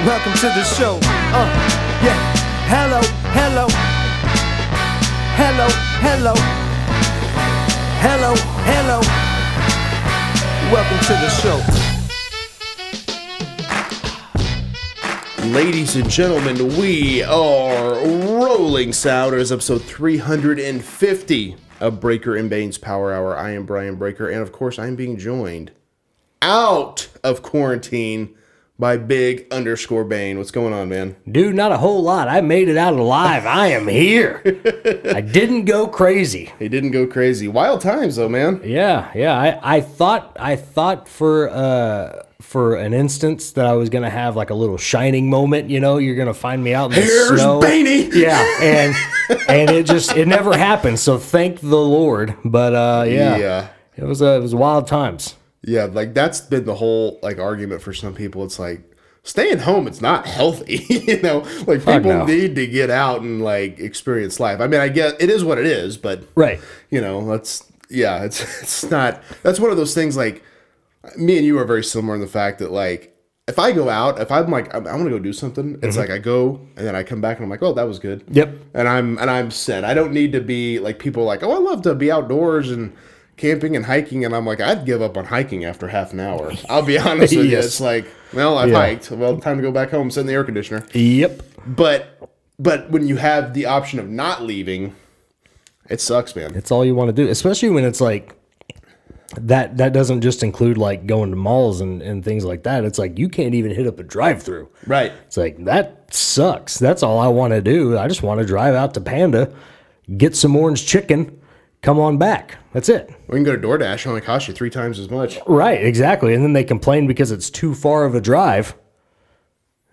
Welcome to the show. Uh, yeah. Hello, hello. Hello, hello. Hello, hello. Welcome to the show. Ladies and gentlemen, we are rolling Souders, episode 350 of Breaker and Bane's Power Hour. I am Brian Breaker, and of course, I'm being joined out of quarantine by Big underscore Bane. What's going on, man? Dude, not a whole lot. I made it out alive. I am here. I didn't go crazy. He didn't go crazy. Wild times, though, man. Yeah, yeah. I, I thought I thought for uh for an instance that I was gonna have like a little shining moment. You know, you're gonna find me out in the Here's snow. Baney. Yeah, and and it just it never happened. So thank the Lord. But uh, yeah, Yeah. it was uh, it was wild times. Yeah, like that's been the whole like argument for some people. It's like staying home. It's not healthy, you know. Like people no. need to get out and like experience life. I mean, I get it is what it is, but Right. you know, that's yeah, it's it's not. That's one of those things. Like me and you are very similar in the fact that like if I go out, if I'm like I, I want to go do something, it's mm-hmm. like I go and then I come back and I'm like, oh, that was good. Yep. And I'm and I'm set. I don't need to be like people like, oh, I love to be outdoors and camping and hiking, and I'm like, I'd give up on hiking after half an hour. I'll be honest with you. It's like, well, I've Yeah. hiked. Well, time to go back home, sit in the air conditioner. Yep. But but when you have the option of not leaving, it sucks, man. It's all you want to do, especially when it's like that. That doesn't just include like going to malls and, and things like that. It's like you can't even hit up a drive-through. Right. It's like that sucks. That's all I want to do. I just want to drive out to Panda, get some orange chicken, come on back. That's it. We can go to DoorDash. It only costs you three times as much. Right, exactly. And then they complain because it's too far of a drive.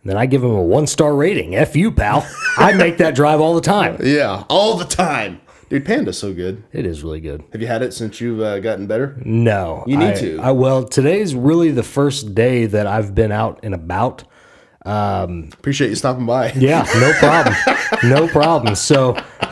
And then I give them a one star rating. F you, pal. I make that drive all the time. Yeah, all the time. Dude, Panda's so good. It is really good. Have you had it since you've uh, gotten better? No. You need I- to. I, well, today's really the first day that I've been out and about. Appreciate you stopping by. Yeah, no problem. no problem. So,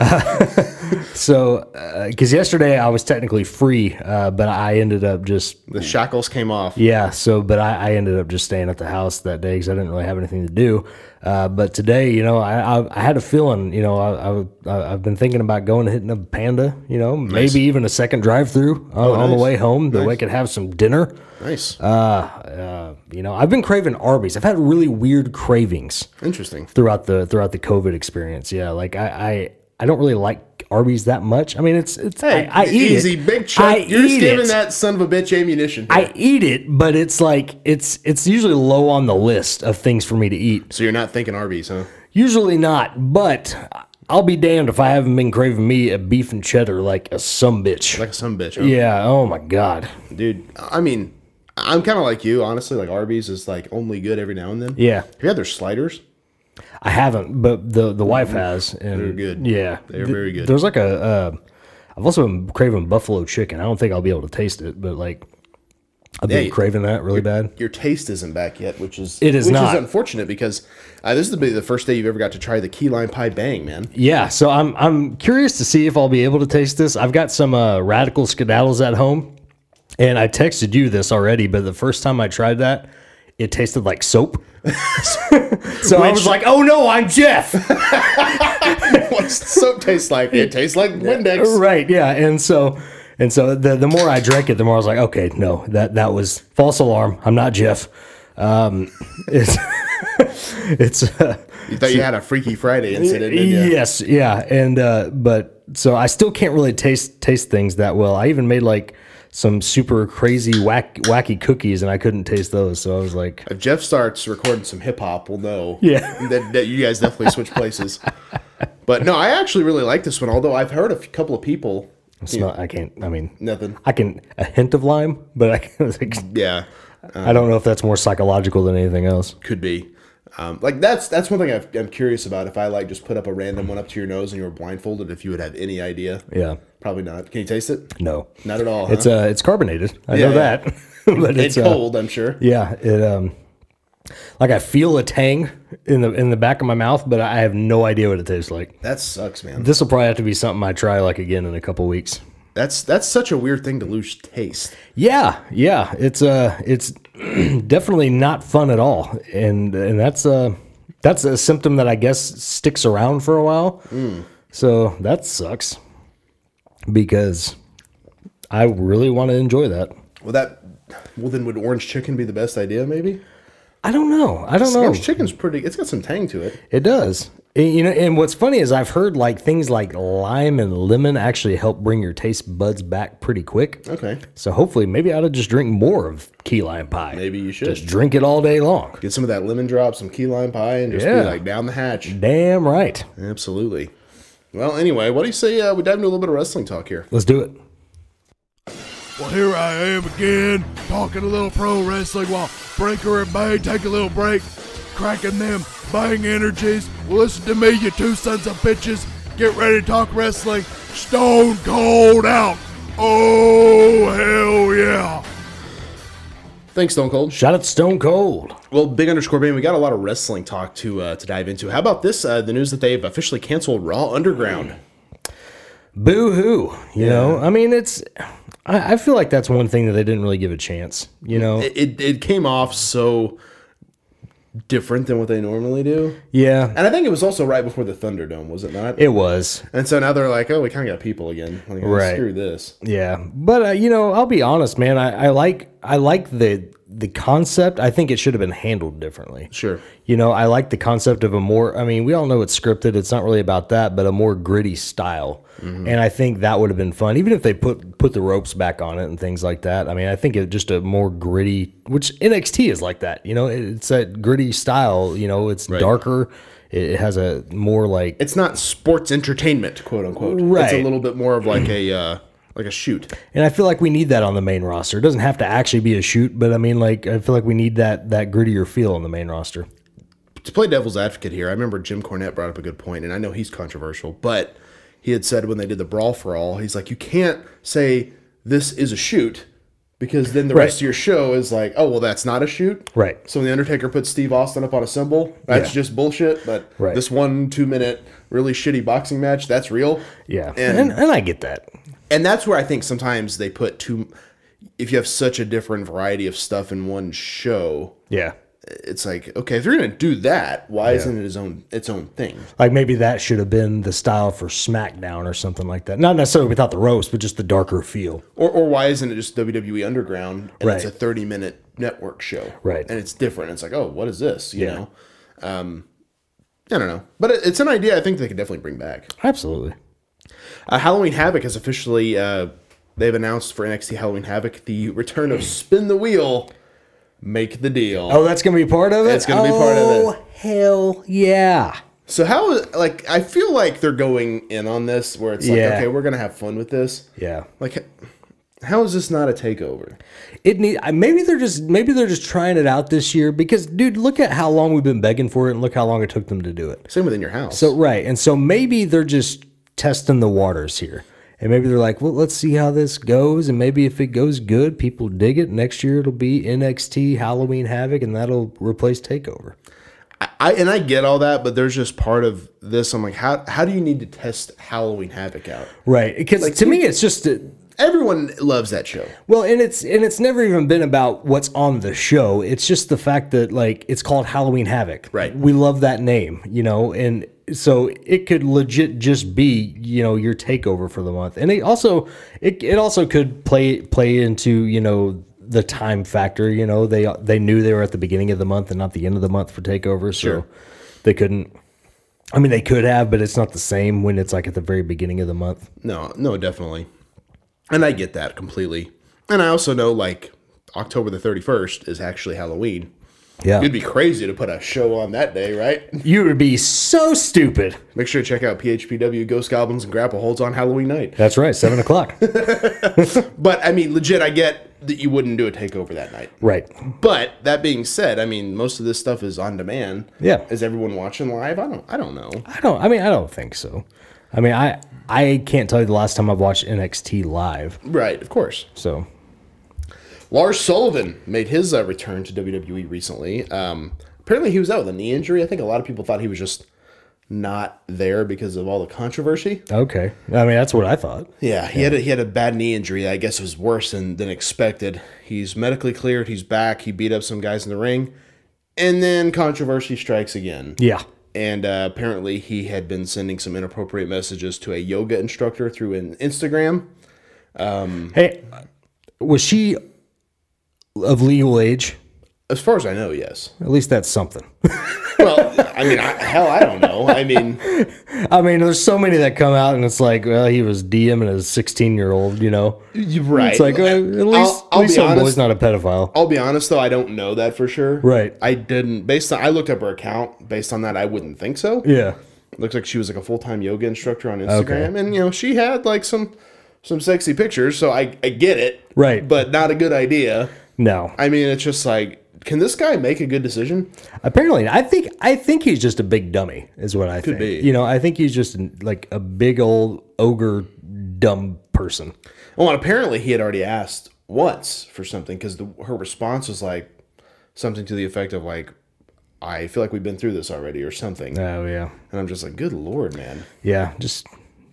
so, because yesterday I was technically free, uh, but I ended up just The shackles came off. Yeah, so but I, I ended up just staying at the house that day because I didn't really have anything to do. Uh, but today, you know, I, I I had a feeling, you know, I, I I've been thinking about going and hitting a Panda, you know, maybe even a second drive through on, on the way home, that way I could have some dinner. Nice. Uh, you know, I've been craving Arby's. I've had really weird cravings Interesting. throughout the throughout the COVID experience. Yeah, like I I, I don't really like Arby's that much. I mean, it's it's Hey, I, I eat easy, it. big chunk. I You're just giving it. that son of a bitch ammunition. I eat it, but it's like it's it's usually low on the list of things for me to eat. so you're not thinking Arby's, huh? Usually not, but I'll be damned if I haven't been craving me a beef and cheddar like a some bitch. Like a some bitch. Huh? yeah. Oh my god. Dude, I mean, I'm kind of like you, honestly. Like Arby's is like only good every now and then. Yeah. Have you had their sliders? I haven't, but the the wife has. And They're good. Yeah, They're Th- very good. There's like a. Uh, I've also been craving buffalo chicken. I don't think I'll be able to taste it, but like I've been Yeah, craving that really bad. Your taste isn't back yet, which is It is which not. is unfortunate because uh, this is the, the first day you've ever got to try the key lime pie bang, man. Yeah, so I'm I'm curious to see if I'll be able to taste this. I've got some uh, radical skedaddles at home, And I texted you this already, but the first time I tried that, it tasted like soap. so I was like, "Oh no, I'm Jeff." What's soap taste like? It tastes like Windex. right? Yeah, and so and so the the more I drank it, the more I was like, "Okay, no, that that was false alarm. I'm not Jeff." Um, it's it's. Uh, You thought you had a Freaky Friday incident, didn't you? Yes, yeah, and uh, but so I still can't really taste taste things that well. I even made like some super crazy whack, wacky cookies, and I couldn't taste those. So I was like, If Jeff starts recording some hip hop, we'll know. Yeah. that, that you guys definitely switch places. But no, I actually really like this one. Although I've heard a f- couple of people smell, I can't. I mean, nothing. I can a hint of lime, but I can, like, Yeah, I don't know if that's more psychological than anything else. could be. Um, like that's that's one thing I've, I'm curious about. If I like just put up a random one up to your nose and you were blindfolded, if you would have any idea. Yeah, Probably not. Can you taste it? no, Not at all. It's huh? uh, it's carbonated. I Yeah, know yeah. that, but it's it's uh, cold. I'm sure. Yeah, it um, like I feel a tang in the in the back of my mouth, but I have no idea what it tastes like. That sucks, man. This will probably have to be something I try like again in a couple weeks. That's that's such a weird thing to lose taste. Yeah, yeah, it's uh, it's definitely not fun at all, and and that's uh, that's a symptom that I guess sticks around for a while. So that sucks because I really want to enjoy that. Well, that well then would orange chicken be the best idea? Maybe I don't know. I don't know. orange chicken's pretty. It's got some tang to it. It does. And, you know, and what's funny is I've heard like things like lime and lemon actually help bring your taste buds back pretty quick. Okay, So hopefully, maybe I ought to just drink more of key lime pie. maybe you should Just drink it all day long. get some of that lemon drop, some key lime pie, and just Yeah. be like down the hatch. Damn right. Absolutely. Well, anyway, what do you say? Uh, we dive into a little bit of wrestling talk here. Let's do it. Well, here I am again, talking a little pro wrestling while Breaker and Bane take a little break, cracking them Bang energies. Well, listen to me, you two sons of bitches. Get ready to talk wrestling. Stone Cold out. Oh, hell yeah. Thanks, Stone Cold. Shout out Stone Cold. Well, big underscore Bane, we got a lot of wrestling talk to uh, to dive into. How about this? Uh, the news that they've officially canceled Raw Underground. Boo hoo. You know, I mean, it's. I, I feel like that's one thing that they didn't really give a chance. You know, It, it, it came off so different than what they normally do. yeah, And I think it was also right before the Thunderdome, was it not? it was. and so now they're like, oh, we kind of got people again. Like, oh, Right. Screw this. Yeah, but uh, you know, I'll be honest, man. I, I like I like the the concept. I think it should have been handled differently. Sure. You know, I like the concept of a more. I mean, we all know it's scripted. It's not really about that, but a more gritty style. And I think that would have been fun, even if they put put the ropes back on it and things like that. I mean, I think it just a more gritty, which NXT is like that. You know, it's that gritty style. You know, it's darker. It it has a more like It's not sports entertainment, quote unquote. It's a little bit more of like a uh, like a shoot. And I feel like we need that on the main roster. It doesn't have to actually be a shoot, but I mean, like, I feel like we need that that grittier feel on the main roster. to play devil's advocate here, I remember Jim Cornette brought up a good point, and I know he's controversial, but he had said when they did the brawl for all, he's like, you can't say this is a shoot because then the Right. rest of your show is like, oh well, that's not a shoot, Right. So when the Undertaker puts Steve Austin up on a symbol, that's Yeah. just bullshit. But Right. this one two minute really shitty boxing match, that's real. Yeah, And- and, and I get that. And that's where I think sometimes they put too. If you have such a different variety of stuff in one show, Yeah, it's like okay, if you're gonna do that, why isn't it its own its own thing? like maybe that should have been the style for SmackDown or something like that. Not necessarily without the roast, but just the darker feel. Or, or why isn't it just WWE Underground and it's a 30 minute network show? Right. And it's different. It's like, oh, what is this? You Yeah. know? Um, I don't know. But it, it's an idea I think they could definitely bring back. Absolutely. Uh, Halloween Havoc has officially, uh, they've announced for NXT Halloween Havoc the return of Spin the Wheel, Make the Deal. Oh, that's gonna be part of it. It's gonna be part of it. Oh, hell yeah! So how like, I feel like they're going in on this where it's like, Yeah. okay, we're going to have fun with this. Yeah. Like, how is this not a takeover? It need maybe they're just maybe they're just trying it out this year because dude, look at how long we've been begging for it and look how long it took them to do it. Same within your house. So right, and so maybe they're just testing the waters here, and maybe they're like, well, let's see how this goes, and maybe if it goes good, people dig it. Next year it'll be NXT Halloween Havoc, and that'll replace Takeover. I and I get all that, but there's just part of this. I'm like, how how do you need to test Halloween Havoc out? Right, because to me it's just uh, Everyone loves that show. Well, and it's and it's never even been about what's on the show. It's just the fact that like it's called Halloween Havoc. Right. We love that name, you know, and so it could legit just be, you know, your takeover for the month. And it also it, it also could play play into, you know, the time factor, you know, they they knew they were at the beginning of the month and not the end of the month for takeover, so Sure. they couldn't I mean, they could have, but it's not the same when it's like at the very beginning of the month. No, no, definitely. And I get that completely. And I also know like October the 31st is actually Halloween. Yeah. It'd be crazy to put a show on that day, right? You would be so stupid. Make sure to check out PHPW Ghost Goblins and Grapple Holds on Halloween night. That's right, seven o'clock. But I mean, legit, I get that you wouldn't do a takeover that night. right. But that being said, I mean, most of this stuff is on demand. Yeah. Is everyone watching live? I don't. I don't know. I don't. I mean, I don't think so. I mean, I I can't tell you the last time I've watched NXT live. Right. Of course. So Lars Sullivan made his uh, return to WWE recently. Um, apparently, he was out with a knee injury. I think a lot of people thought he was just not there because of all the controversy. okay. I mean, that's what I thought. Yeah, he had a, he had a bad knee injury. I guess it was worse than, than expected. He's medically cleared. He's back. He beat up some guys in the ring, and then controversy strikes again. Yeah. And uh, apparently, he had been sending some inappropriate messages to a yoga instructor through an Instagram. Hey, was she of legal age? As far as I know, yes. At least that's something. Well, I mean, I, hell, I don't know. I mean, I mean, there's so many that come out, and it's like, well, he was DMing a 16 year old. You know, you're right. it's like uh, at least I'll, at I'll least be honest. boy's not a pedophile. I'll be honest though, I don't know that for sure. Right. I didn't based on I looked up her account. Based on that, I wouldn't think so. Yeah. Looks like she was like a full time yoga instructor on Instagram, and you know she had like some some sexy pictures. So I I get it. Right. But not a good idea. No. I mean, it's just like, can this guy make a good decision? Apparently, I think I think he's just a big dummy, is what I think. be. You know, I think he's just like a big old ogre, dumb person. Well, and apparently he had already asked once for something because her response was like something to the effect of like, "I feel like we've been through this already" or something. Oh yeah, And I'm just like, "Good lord, man." yeah. Just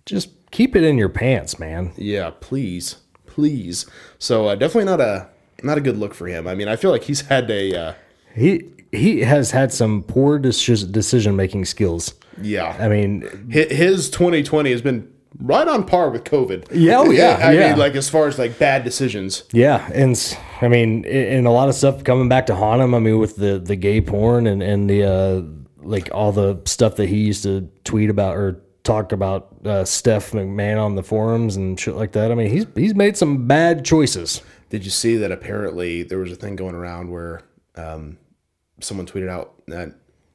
just keep it in your pants, man. Yeah, please, please. So uh, definitely not a not a good look for him. I mean, I feel like he's had a uh, He he has had some poor decision making skills. yeah. I mean, his 2020 has been right on par with COVID. Yeah, oh, yeah, I yeah. mean, like as far as like bad decisions. yeah, and I mean, and a lot of stuff coming back to haunt him. I mean, with the the gay porn and and the uh, like all the stuff that he used to tweet about or talk about uh, Steph McMahon on the forums and shit like that. I mean, he's he's made some bad choices. Did you see that? Apparently, there was a thing going around where um, someone tweeted out that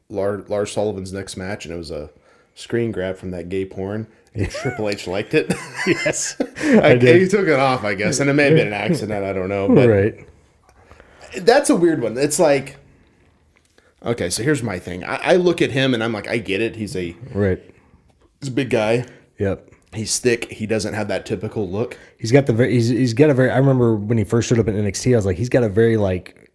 Lars, Lars Sullivan's next match, and it was a screen grab from that gay porn. And Triple H liked it. Yes, I He took it off, I guess, and it may have been an accident. I don't know, but right. that's a weird one. It's like, okay, so here's my thing. I, I look at him and I'm like, I get it. He's a Right. he's a big guy. Yep. He's thick. He doesn't have that typical look. He's got the very. He's, he's got a very. I remember when he first showed up in NXT. I was like, he's got a very like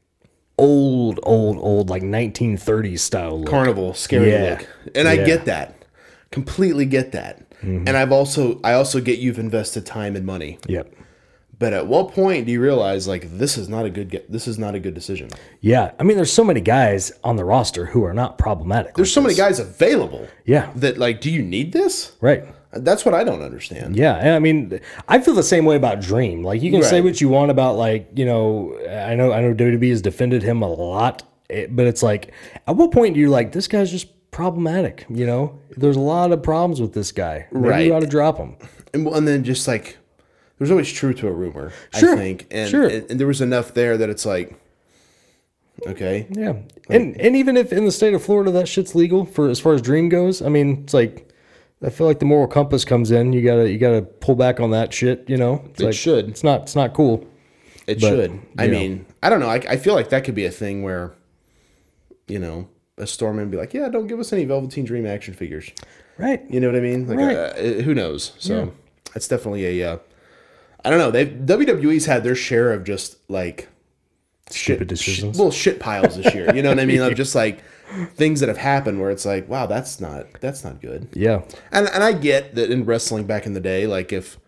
old, old, old like 1930s style look. Carnival, scary Yeah. look, and I Yeah. Mm-hmm. get that. Completely get that. And I've also I also get you've invested time and money. Yep. But at what point do you realize like this is not a good get this is not a good decision? Yeah. I mean, there's so many guys on the roster who are not problematic. There's so many guys available. Yeah. That like, do you need this? Right. That's what I don't understand. Yeah, I mean, I feel the same way about Dream. Like, you can say what you want about, like, you know, I know, I know WWE has defended him a lot, eh, but it's like, at what point do you like this guy's just problematic? You know, there's a lot of problems with this guy. Maybe Right. you ought to drop him. and, and then just like there's always truth to a rumor Sure, i think and, sure. and, and there was enough there that it's like okay Yeah, and and even if in the state of Florida that shit's legal for as far as Dream goes, I mean, it's like. I feel like the moral compass comes in. You gotta you gotta pull back on that shit. You know, it's It like, should. It's not it's not cool. it But, should i know. mean i don't know I, I feel like that could be a thing where you know a stormman would be like yeah don't give us any velveteen dream action figures Right. you know what i mean like Right. uh, who knows so that's definitely a uh, i don't know they've wwe's had their share of just like Stupid shit, decisions. shit- well shit piles this year you know what i mean of just like things that have happened where it's like wow that's not that's not good Yeah. And and I get that in wrestling back in the day, like if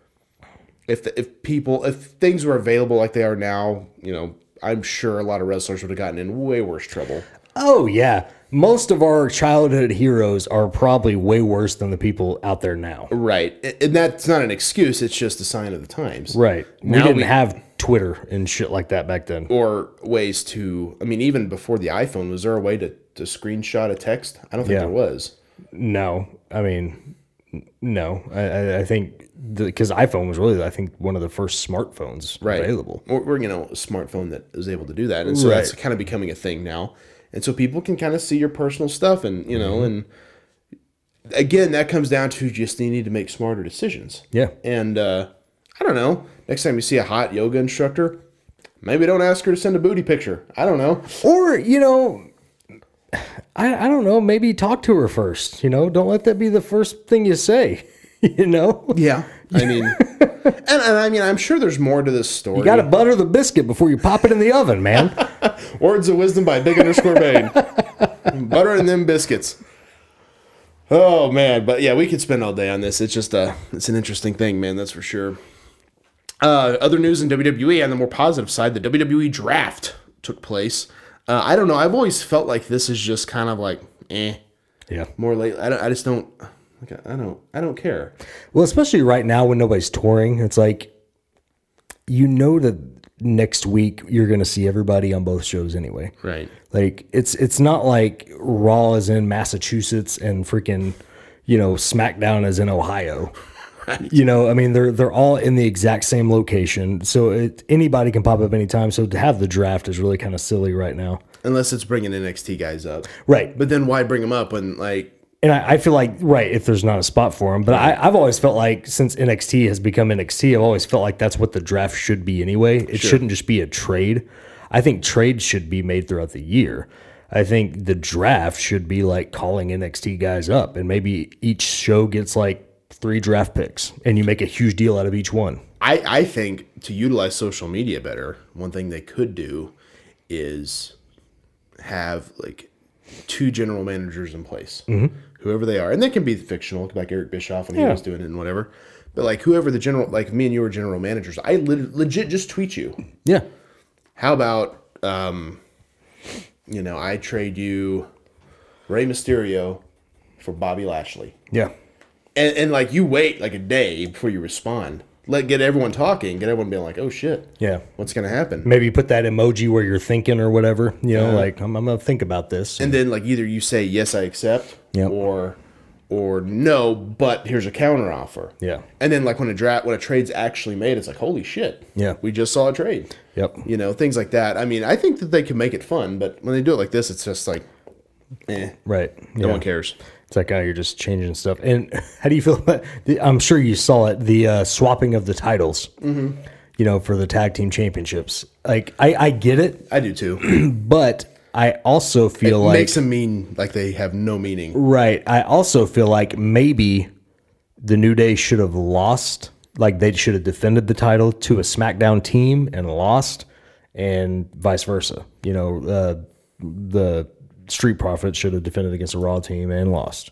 if the, if people if things were available like they are now, you know, I'm sure a lot of wrestlers would have gotten in way worse trouble. Oh yeah, most of our childhood heroes are probably way worse than the people out there now. Right, and that's not an excuse. It's just a sign of the times. Right. We Now didn't we- have Twitter and shit like that back then. Or ways to. I mean, even before the iPhone, was there a way to to screenshot a text? I don't think Yeah. there was. No, I mean, no. I, I, think because iPhone was really, I think, one of the first smartphones right. available. Or, or you know, a smartphone that is able to do that, and so Right. that's kind of becoming a thing now. And so people can kind of see your personal stuff, and you know, Mm-hmm. and again, that comes down to just you need to make smarter decisions. Yeah. And uh, I don't know. Next time you see a hot yoga instructor, maybe don't ask her to send a booty picture. I don't know. Or you know, I I don't know. Maybe talk to her first. You know, don't let that be the first thing you say. You know, Yeah. I mean, and, and I mean, I'm sure there's more to this story. you got to butter the biscuit before you pop it in the oven, man. Words of wisdom by Big underscore Bane. Butter and them biscuits. Oh man, but yeah, we could spend all day on this. It's just a, it's an interesting thing, man. That's for sure. Uh, other news in WWE on the more positive side, the WWE draft took place. Uh, I don't know. I've always felt like this is just kind of like, eh, yeah. more late. I don't. I just don't. Like, I don't. I don't care. Well, especially right now when nobody's touring, it's like you know that next week you're going to see everybody on both shows anyway. Right. Like it's it's not like Raw is in Massachusetts and freaking you know SmackDown is in Ohio. You know, I mean they're they're all in the exact same location, so it, anybody can pop up anytime. So to have the draft is really kind of silly right now. Unless it's bringing NXT guys up. Right, But then why bring them up when like and I, I feel like right if there's not a spot for him, but I, I've always felt like since NXT has become NXT, I've always felt like that's what the draft should be anyway. It shouldn't just be a trade. I think trades should be made throughout the year. I think the draft should be like calling NXT guys up, and maybe each show gets like three draft picks, and you make a huge deal out of each one. I, I think to utilize social media better, one thing they could do is have like two general managers in place, whoever they are, and they can be fictional, like Eric Bischoff when he was doing it and whatever. But like whoever the general, like me and you were general managers, I le- legit just tweet you. Yeah, How about, um, you know, I trade you Rey Mysterio for Bobby Lashley, yeah, and, and like you wait like a day before you respond. Let get everyone talking, get everyone being like, "Oh shit, yeah. what's gonna happen?" Maybe put that emoji where you're thinking or whatever. You know, like I'm, I'm gonna think about this. and then like either you say yes i accept Yep. or or no but here's a counter offer Yeah. and then like when a draft when a trade's actually made it's like holy shit Yeah. we just saw a trade Yep. you know things like that i mean i think that they can make it fun but when they do it like this it's just like eh, Right. no yeah. one cares It's like, oh, you're just changing stuff. And how do you feel about? The, I'm sure you saw it. The uh, swapping of the titles. Mm-hmm. You know, for the tag team championships. Like, I, I get it, i do too but I also feel like it like makes them mean like they have no meaning right. I also feel like maybe the New Day should have lost. Like they should have defended the title to a SmackDown team and lost, and vice versa. You know, uh, the Street Profits should have defended against a Raw team and lost.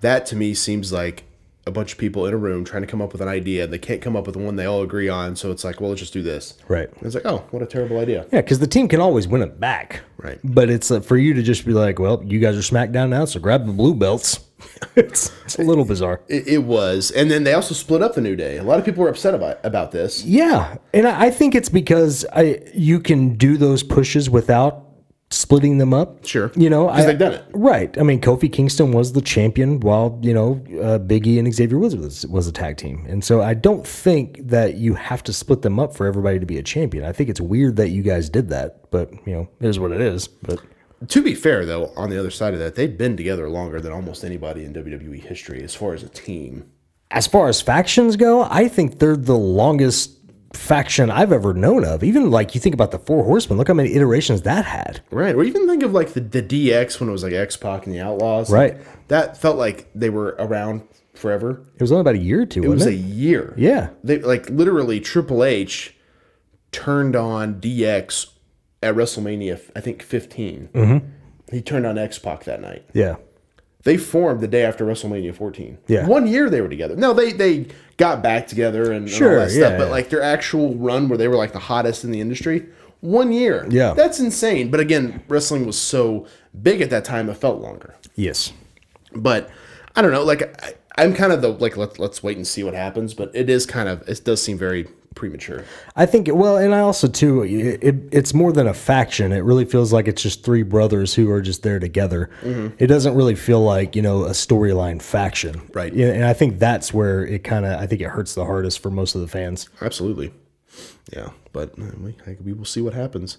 that to me seems like a bunch of people in a room trying to come up with an idea and they can't come up with one they all agree on so it's like well let's just do this Right. And it's like oh what a terrible idea Yeah, because the team can always win it back. Right. But it's uh, for you to just be like, well, you guys are SmackDown now, so grab the blue belts. it's, it's a little bizarre. It, it was, and then they also split up the New Day. A lot of people were upset about about this. Yeah, and I, I think it's because I you can do those pushes without splitting them up. Sure. you know, I- they've done it. right. I mean, Kofi Kingston was the champion, while you know uh, Biggie and Xavier Woods was, was a tag team, and so I don't think that you have to split them up for everybody to be a champion. I think it's weird that you guys did that, but you know, it is what it is. But To be fair, though, on the other side of that, they've been together longer than almost anybody in WWE history as far as a team. as far as factions go, I think they're the longest faction I've ever known of. Even like you think about the Four Horsemen, look how many iterations that had. Right. Or even think of like the, the DX when it was like X Pac and the Outlaws. Right. That felt like they were around forever. It was only about a year or two, It was wasn't a year. Yeah. They like literally Triple H turned on DX at WrestleMania, I think 15. Mm-hmm. He turned on X Pac that night. yeah. They formed the day after WrestleMania 14. Yeah. one year they were together. No, they they got back together and, and Sure, all that stuff. yeah, But yeah. like their actual run where they were like the hottest in the industry, one year. Yeah. that's insane. But again, wrestling was so big at that time, it felt longer. Yes. But I don't know. Like I, I'm kind of the like let's let's wait and see what happens. But it is kind of it does seem very premature. I think well, and I also too, it, it, it's more than a faction. It really feels like it's just three brothers who are just there together. It doesn't really feel like you know a storyline faction, Right. Yeah, and I think that's where it kind of I think it hurts the hardest for most of the fans. Absolutely. Yeah, but uh, we, we will see what happens.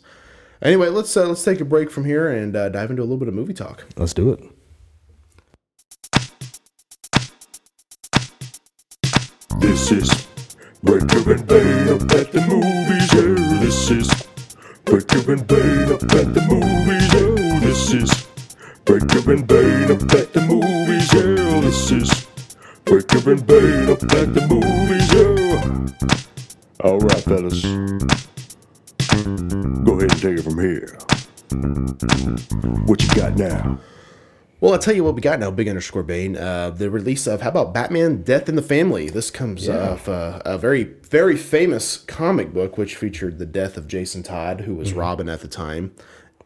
Anyway, let's uh, let's take a break from here and uh, dive into a little bit of movie talk. Let's do it. This is Breaker and Bane up at the movies. Yeah, this is Breaker and Bane up at the movies. Yeah, this is Breaker and Bane up at the movies. Yeah, this is Breaker and Bane up at the movies. Yeah. All right, fellas. Go ahead and take it from here. What you got now? Well, I'll tell you what we got now. Big underscore Bane. Uh, the release of how about Batman: Death in the Family? This comes off uh, a very very famous comic book which featured the death of Jason Todd, who was Robin at the time,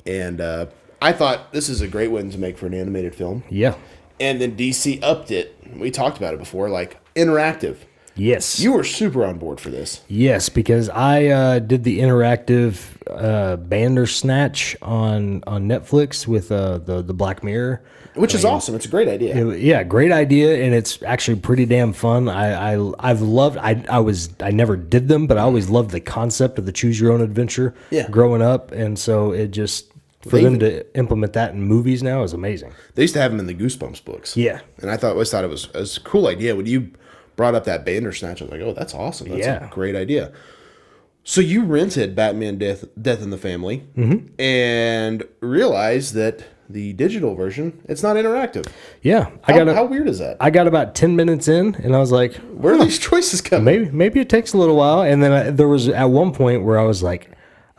and uh, I thought this is a great one to make for an animated film. Yeah. And then DC upped it. We talked about it before, like interactive. Yes. You were super on board for this. Yes, because I uh, did the interactive uh, Bandersnatch on on Netflix with uh, the the Black Mirror. Which is awesome. It's a great idea. It- yeah, great idea, and it's actually pretty damn fun. I, I I've loved. I I was I never did them, but I always loved the concept of the choose your own adventure. Yeah. growing up, and so it just for They them even- to implement that in movies now is amazing. They used to have them in the Goosebumps books. Yeah. And I thought always thought it was, it was a cool idea. When you brought up that Bandersnatch, I was like, oh, that's awesome. That's Yeah. a great idea. So you rented Batman Death Death in the Family Mm-hmm. and realized that the digital version, it's not interactive. Yeah, I How, got a, how weird is that? I got about ten minutes in, and I was like, Where are these choices coming? maybe maybe it takes a little while and then I, there was at one point where i was like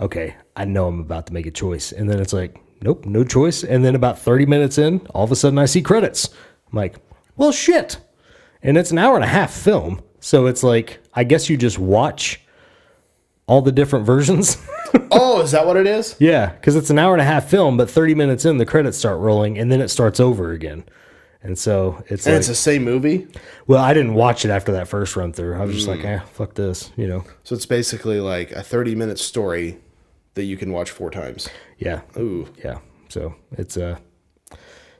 okay i know i'm about to make a choice and then it's like nope no choice and then about 30 minutes in all of a sudden i see credits i'm like well shit and it's an hour and a half film so it's like i guess you just watch all the different versions Oh, is that what it is? yeah because it's an hour and a half film but 30 minutes in the credits start rolling and then it starts over again and so it's And like, it's the same movie. well i didn't watch it after that first run through i was just Hmm. like eh fuck this you know So it's basically like a 30 minute story that you can watch four times. Yeah. Ooh. Yeah. So it's uh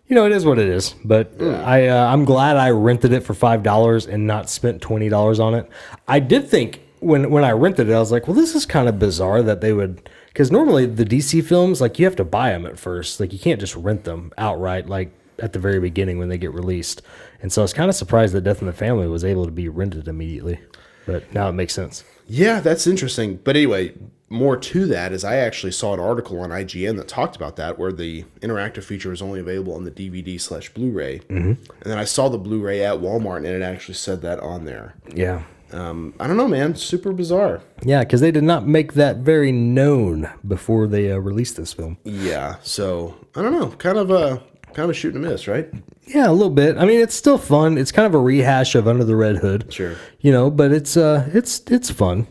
you know, it is what it is. But Mm. I uh, I'm glad I rented it for five dollars and not spent twenty dollars on it. I did think when when I rented it, I was like, well, this is kind of bizarre that they would because normally the DC films like you have to buy them at first. Like you can't just rent them outright like at the very beginning when they get released. And so I was kind of surprised that Death in the Family was able to be rented immediately. But now it makes sense. Yeah, that's interesting. But anyway, more to that is I actually saw an article on IGN that talked about that, where the interactive feature was only available on the DVD slash Blu-ray, mm-hmm. and then I saw the Blu-ray at Walmart, and it actually said that on there. Yeah. Um, I don't know, man. Super bizarre. Yeah, because they did not make that very known before they uh, released this film. Yeah. So I don't know. Kind of a kind of a shoot and a miss, right? Yeah, a little bit. I mean, it's still fun. It's kind of a rehash of Under the Red Hood. Sure. You know, but it's uh, it's it's fun.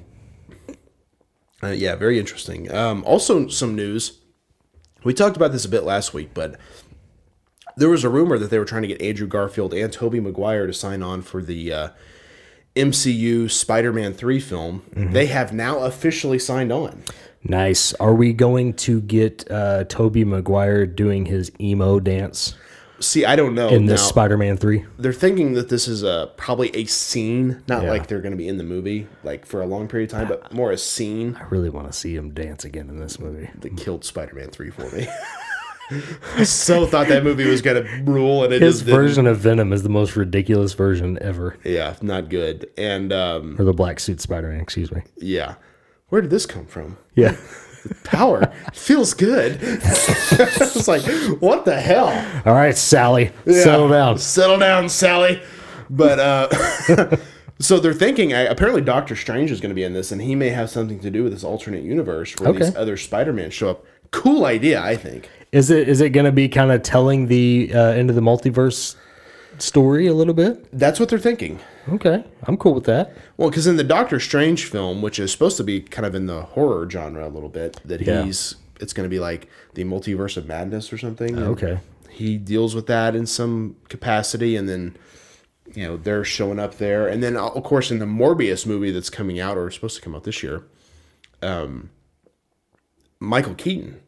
Uh, yeah, very interesting. Um, also, some news. We talked about this a bit last week, but there was a rumor that they were trying to get Andrew Garfield and Tobey Maguire to sign on for the uh, MCU Spider-Man three film. They have now officially signed on. Nice. Are we going to get uh, Tobey Maguire doing his emo dance See, I don't know. in this now, Spider-Man three? they're thinking that this is a probably a scene, not Yeah. like they're going to be in the movie like for a long period of time, but more a scene I really want to see him dance again in this movie. that killed Spider-Man three for me. I so thought that movie was going to rule, and it His didn't. version of Venom is the most ridiculous version ever. Yeah, not good. And um, Or the black suit Spider-Man, excuse me. yeah, where did this come from? Yeah. Power feels good. it's like, what the hell? All right, Sally, Yeah. settle down. Settle down, Sally. But uh, so they're thinking. I, apparently, Doctor Strange is going to be in this, and he may have something to do with this alternate universe where these other Spider-Man show up. cool idea, I think. Is it is it going to be kind of telling the uh, end of the multiverse story a little bit? That's what they're thinking. Okay, I'm cool with that. Well, because in the Doctor Strange film, which is supposed to be kind of in the horror genre a little bit, that Yeah. he's it's going to be like the multiverse of madness or something. Okay. he deals with that in some capacity, and then you know they're showing up there, and then of course in the Morbius movie that's coming out or supposed to come out this year, um, Michael Keaton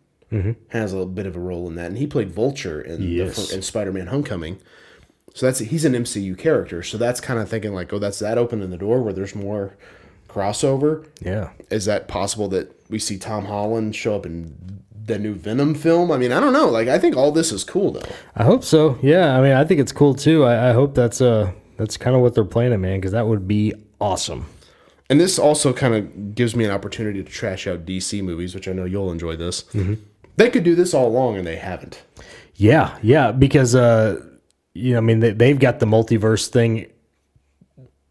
has a little bit of a role in that, and he played Vulture in the Yes. fir- in Spider Man Homecoming. So that's he's an MCU character. So that's kind of thinking like, oh, that's that opening the door where there's more crossover. Yeah. Is that possible that we see Tom Holland show up in the new Venom film? I mean, I don't know. Like, I think all this is cool though. I hope so. Yeah, I mean, I think it's cool too. I, I hope that's uh that's kind of what they're planning, man, because that would be awesome. And this also kind of gives me an opportunity to trash out DC movies, which I know you'll enjoy this. They could do this all along, and they haven't. Yeah, yeah, because uh, you know, I mean, they, they've got the multiverse thing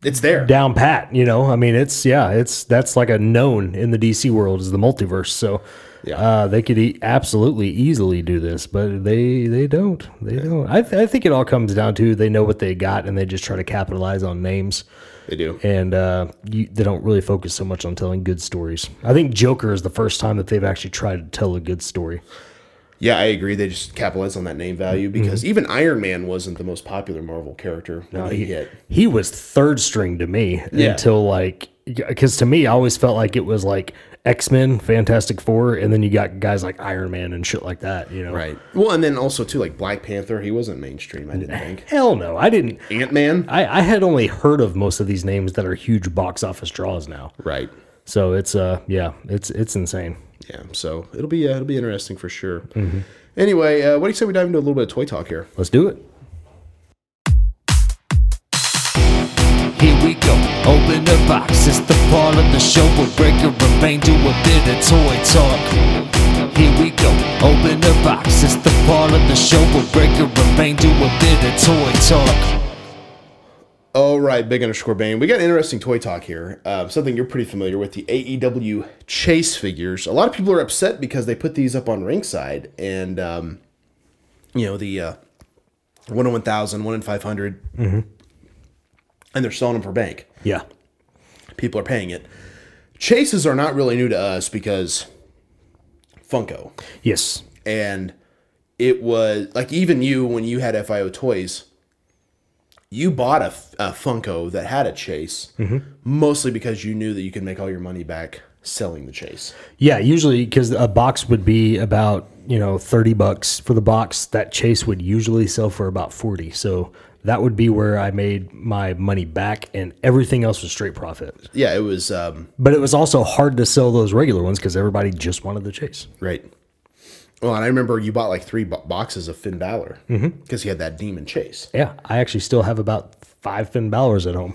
It's there. down pat. You know, I mean, it's yeah, it's that's like a known in the DC world is the multiverse. So. Yeah. Uh, they could e- absolutely easily do this, but they they don't. They don't. I, th- I think it all comes down to they know what they got and they just try to capitalize on names. They do. and uh, you, they don't really focus so much on telling good stories. I think Joker is the first time that they've actually tried to tell a good story. Yeah, I agree. They just capitalize on that name value because even Iron Man wasn't the most popular Marvel character he he, hit. he was third string to me Yeah. until like because to me I always felt like it was like X Men, Fantastic Four, and then you got guys like Iron Man and shit like that. You know, Right. Well, and then also too, like Black Panther, he wasn't mainstream. I didn't think. Hell no, I didn't. Ant Man. I, I had only heard of most of these names that are huge box office draws now. Right. So it's uh yeah, it's it's insane. Yeah. So it'll be uh, it'll be interesting for sure. Anyway, uh, what do you say we dive into a little bit of toy talk here? Let's do it. Here we go, open the box. It's the part of the show where Breaker and Bane do a bit of toy talk. Here we go, open the box. It's the part of the show where Breaker and Bane do a bit of toy talk. All right, big underscore Bane. We got interesting toy talk here. Uh, something you're pretty familiar with the AEW Chase figures. A lot of people are upset because they put these up on ringside, and um, you know the uh, one in one thousand, one in five and they're selling them for bank. Yeah. People are paying it. Chases are not really new to us because Funko. Yes. and it was like even you when you had FIO toys, you bought a, a Funko that had a chase, mostly because you knew that you could make all your money back selling the chase. Yeah, usually because a box would be about you know thirty bucks for the box. That chase would usually sell for about forty. So that would be where I made my money back, and everything else was straight profit. Yeah, it was um, But it was also hard to sell those regular ones because everybody just wanted the chase. right. Well, and I remember you bought like three bo- boxes of Finn Balor mm-hmm. because he had that demon chase. Yeah, I actually still have about five Finn Balors at home.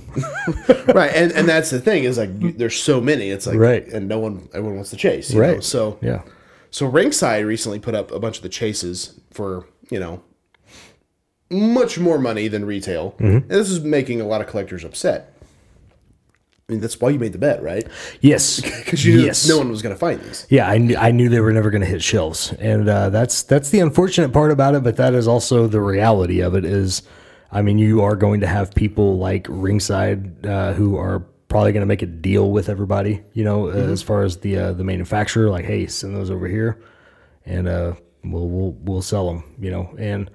right, and and that's the thing is like you, there's so many. It's like Right. and no one everyone wants to chase. you know? Right. So yeah, So Ringside recently put up a bunch of the chases for, you know, much more money than retail. Mm-hmm. And this is making a lot of collectors upset. I mean, that's why you made the bet, right? yes, Because you knew yes. no one was going to find these. Yeah, I knew, I knew they were never going to hit shelves, and uh, that's that's the unfortunate part about it. But that is also the reality of it. Is, I mean, you are going to have people like Ringside uh, who are probably going to make a deal with everybody. You know, Mm-hmm. as far as the uh, the manufacturer, like, hey, send those over here, and uh, we'll we'll we'll sell them. You know, and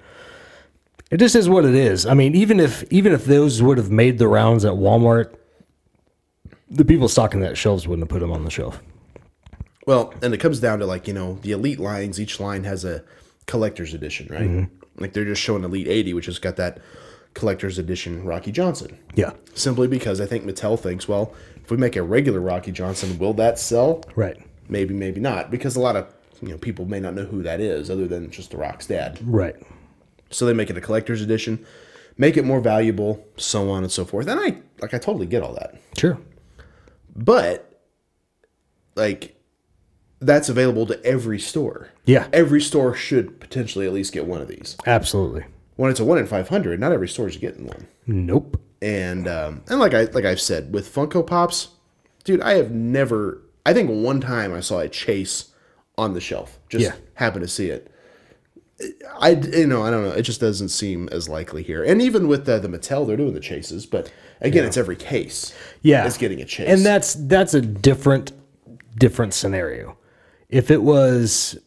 it just is what it is. I mean, even if even if those would have made the rounds at Walmart, the people stocking that shelves wouldn't have put them on the shelf. Well, and it comes down to like, you know, the elite lines, each line has a collector's edition, right? Mm-hmm. Like they're just showing Elite 80, which has got that collector's edition Rocky Johnson. Yeah. Simply because I think Mattel thinks, well, if we make a regular Rocky Johnson, will that sell? Right. maybe maybe not because a lot of you know people may not know who that is other than just the rock's dad Right. so they make it a collector's edition make it more valuable so on and so forth and i like i totally get all that Sure. But like that's available to every store Yeah. every store should potentially at least get one of these Absolutely. when it's a 1 in 500 not every store is getting one Nope. and um, and like I like I've said with Funko Pops, dude, I have never. I think one time I saw a chase on the shelf. Just Yeah. happen to see it. I you know I don't know. It just doesn't seem as likely here. And even with the, the Mattel, they're doing the chases, but again, it's every case. yeah is getting a chase. and that's that's a different different scenario if it was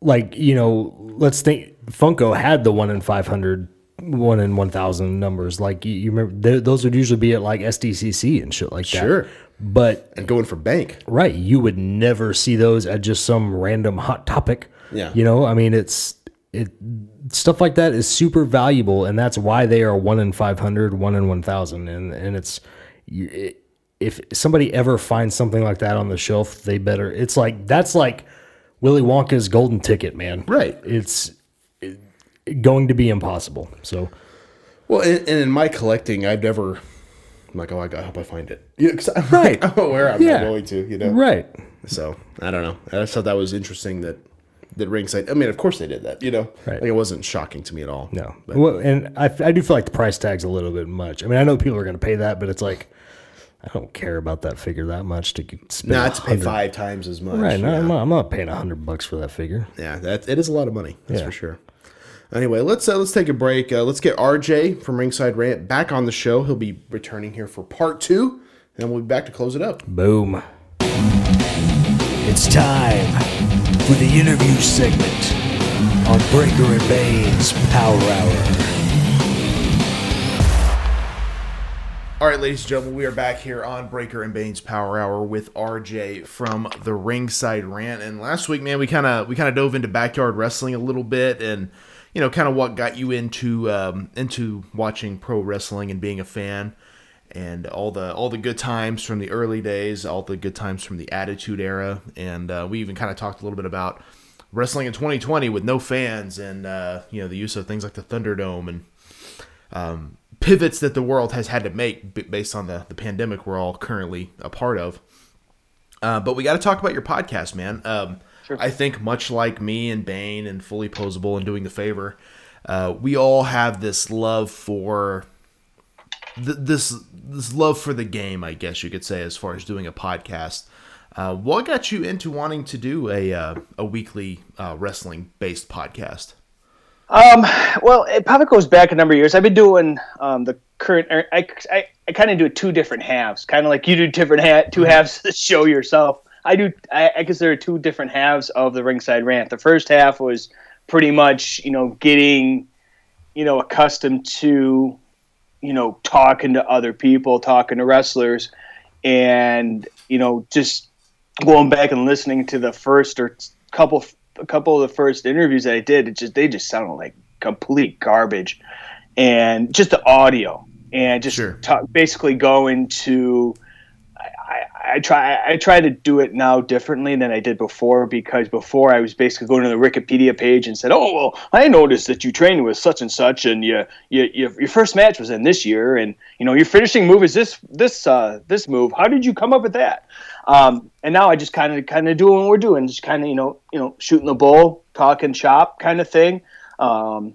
like you know let's think funko had the 1 in 500 1 in 1000 numbers like you, you remember th- those would usually be at like sdcc and shit like that Sure. but and going for bank. right you would never see those at just some random hot topic Yeah. you know i mean it's it stuff like that is super valuable and that's why they are 1 in 500 1 in 1000 and and it's it, if somebody ever finds something like that on the shelf they better it's like that's like willy wonka's golden ticket man Right. it's it- going to be impossible so Well, and, and in my collecting, I've never. I'm like, oh, I, hope I find it. I'm Right. Like, I'm aware I'm Yeah. not going to. You know. right So I don't know. I just thought that was interesting that that ringside. I mean, of course they did that. You know. Right. Like it wasn't shocking to me at all. no But, well, and I, I do feel like the price tag's a little bit much i mean i know people are going to pay that but it's like i don't care about that figure that much to spend not to pay five times as much. Right, no, Yeah. I'm, not, I'm not paying a hundred bucks for that figure. Yeah, that it is a lot of money. That's Yeah. for sure. Anyway, let's uh, let's take a break. Uh, let's get RJ from Ringside Rant back on the show. He'll be returning here for part two, and we'll be back to close it up. Boom. It's time for the interview segment on Breaker and Bane's Power Hour. All right, ladies and gentlemen, we are back here on Breaker and Bane's Power Hour with RJ from the Ringside Rant. And last week, man, we kind of we kind of dove into backyard wrestling a little bit, and you know, kind of what got you into um, into watching pro wrestling and being a fan, and all the all the good times from the early days, all the good times from the Attitude Era, and uh, we even kind of talked a little bit about wrestling in 2020 with no fans, and uh, you know, the use of things like the Thunderdome and pivots that the world has had to make b- based on the, the pandemic we're all currently a part of. Uh, but we got to talk about your podcast, man. Um, I think much like me and Bane and Fully Posable and Doing the Favor, uh, we all have this love for th- this this love for the game, I guess you could say, as far as doing a podcast. Uh, what got you into wanting to do a uh, a weekly uh, wrestling based podcast? Um, well, it probably goes back a number of years. I've been doing um, the current. er, I, I, I kind of do it two different halves, kind of like you do different ha- two halves of the show yourself. I do. I, I consider two different halves of the ringside rant. The first half was pretty much, you know, getting, you know, accustomed to, you know, talking to other people, talking to wrestlers, and you know, just going back and listening to the first or couple a couple of the first interviews that I did, it just they just sounded like complete garbage, and just the audio and just Sure. talk, basically going to. I, try I try to do it now differently than I did before because before I was basically going to the Wikipedia page and said, "Oh well, I noticed that you trained with such and such, and you, you, you your first match was in this year, and you know your finishing move is this this uh, this move. How did you come up with that?" Um, and now I just kind of kind of doing what we're doing, just kind of you know you know shooting the bull, talking shop kind of thing. Um,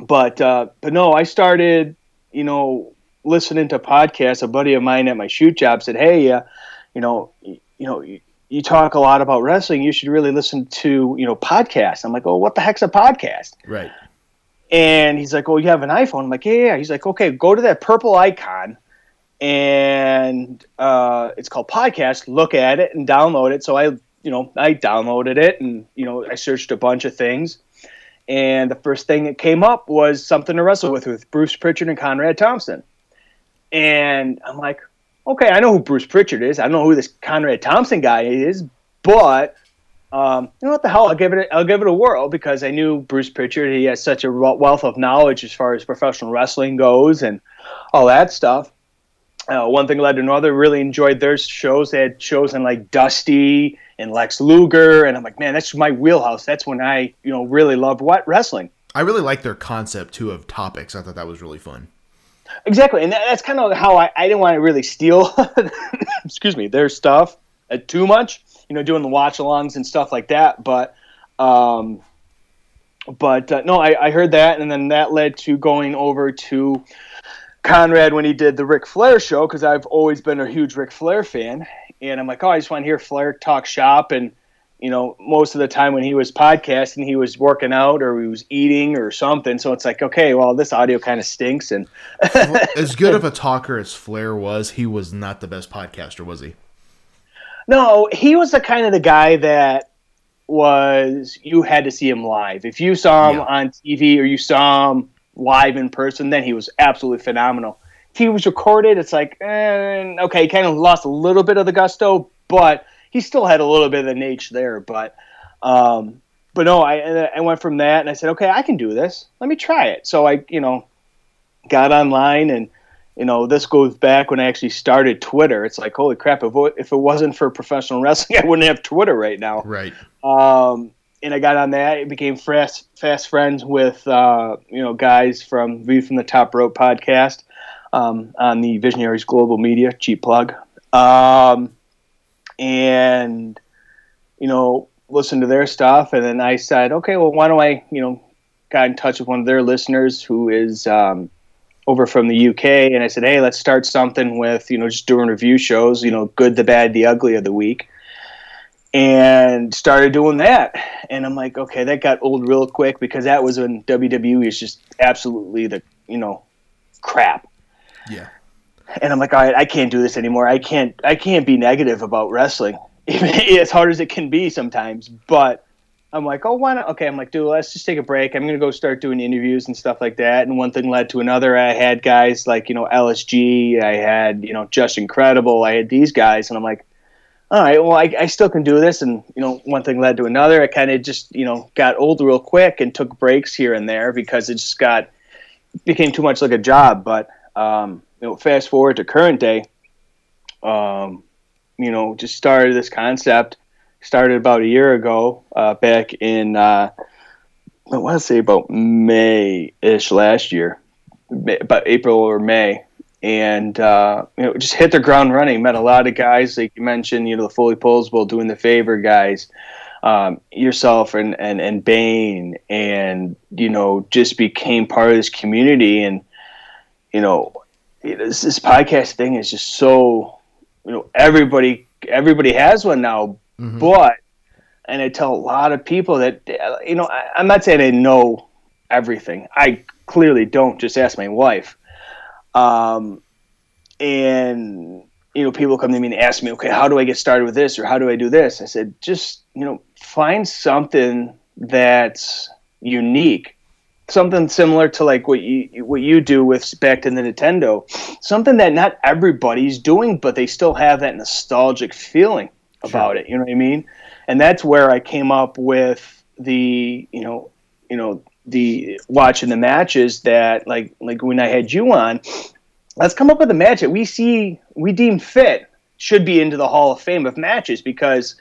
but uh, but no, I started you know listening to podcasts. A buddy of mine at my shoot job said, "Hey, uh, you know, you, you know." You, you talk a lot about wrestling. You should really listen to you know podcasts. I'm like, oh, what the heck's a podcast? Right. And he's like, "Oh, you have an iPhone?" I'm like, "Yeah, yeah." He's like, "Okay, go to that purple icon, and uh, it's called podcast. Look at it and download it." So I, you know, I downloaded it, and you know, I searched a bunch of things, and the first thing that came up was something to wrestle with with Bruce Prichard and Conrad Thompson, and I'm like, "Okay, I know who Bruce Prichard is. I don't know who this Conrad Thompson guy is, but." um, you know what the hell? I'll give it. A, I'll give it a whirl because I knew Bruce Prichard. He has such a wealth of knowledge as far as professional wrestling goes and all that stuff. Uh, one thing led to another. Really enjoyed their shows. They had shows in like Dusty and Lex Luger, and I'm like, man, that's my wheelhouse. That's when I, you know, really loved what wrestling. I really like their concept too of topics. I thought that was really fun. Exactly, and that, that's kind of how I, I didn't want to really steal, excuse me, their stuff uh, too much. You know, doing the watch-alongs and stuff like that. But, um, but uh, no, I, I heard that, and then that led to going over to Conrad when he did the Ric Flair show because I've always been a huge Ric Flair fan, and I'm like, oh, I just want to hear Flair talk shop and you know, most of the time when he was podcasting, he was working out or he was eating or something. So it's like, okay, well, this audio kind of stinks. And as good of a talker as Flair was, he was not the best podcaster, was he? no, he was the kind of the guy that was you had to see him live. If you saw him Yeah. on TV or you saw him live in person, then he was absolutely phenomenal. If he was recorded, it's like, eh, okay, he kind of lost a little bit of the gusto, but he still had a little bit of an nature there. But, um, but no, I I went from that and I said, okay, I can do this. Let me try it. So I, you know, got online and you know this goes back when I actually started Twitter. It's like holy crap! If, it- if it wasn't for professional wrestling, I wouldn't have Twitter right now. Right. Um, and I got on that. It became fast fast friends with uh, you know guys from View from the Top Rope podcast um, on the Visionaries Global Media cheap plug. Um, and you know listen to their stuff, and then I said, okay, well, why don't I you know got in touch with one of their listeners who is um, over from the UK, and I said, hey, let's start something with you know just doing review shows, you know, good, the bad, the ugly of the week and started doing that. And I'm like, okay, that got old real quick because that was when WWE was just absolutely the, you know, crap. Yeah. And I'm like, all right, I can't do this anymore. I can't, I can't be negative about wrestling, as hard as it can be sometimes. But I'm like, oh, why not? Okay, I'm like, dude, let's just take a break. I'm gonna go start doing interviews and stuff like that. And one thing led to another. I had guys like, you know, LSG. I had, you know, Just Incredible. I had these guys, and I'm like, all right, well, I, I still can do this. And, you know, one thing led to another. I kind of just, you know, got old real quick and took breaks here and there because it just got, became too much like a job. But, um, you know, fast forward to current day, um, you know, just started this concept, started about a year ago, uh, back in, uh, I want to say about May ish last year, about April or May and uh, you know just hit the ground running. Met a lot of guys like you mentioned, you know the fully posable, doing the favor guys, um, yourself and and and Bane, and you know just became part of this community. And you know this, this podcast thing is just so you know everybody everybody has one now, but and I tell a lot of people that you know I, I'm not saying I know everything. I clearly don't. Just ask my wife. Um, and you know, people come to me and ask me, okay, how do I get started with this or how do I do this? I said, just you know, find something that's unique, something similar to like what you what you do with back to the Nintendo, something that not everybody's doing, but they still have that nostalgic feeling about it. You know what I mean? And that's where I came up with the you know you know the watching the matches that like like when I had you on, let's come up with a match that we see we deem fit should be into the Hall of Fame of matches because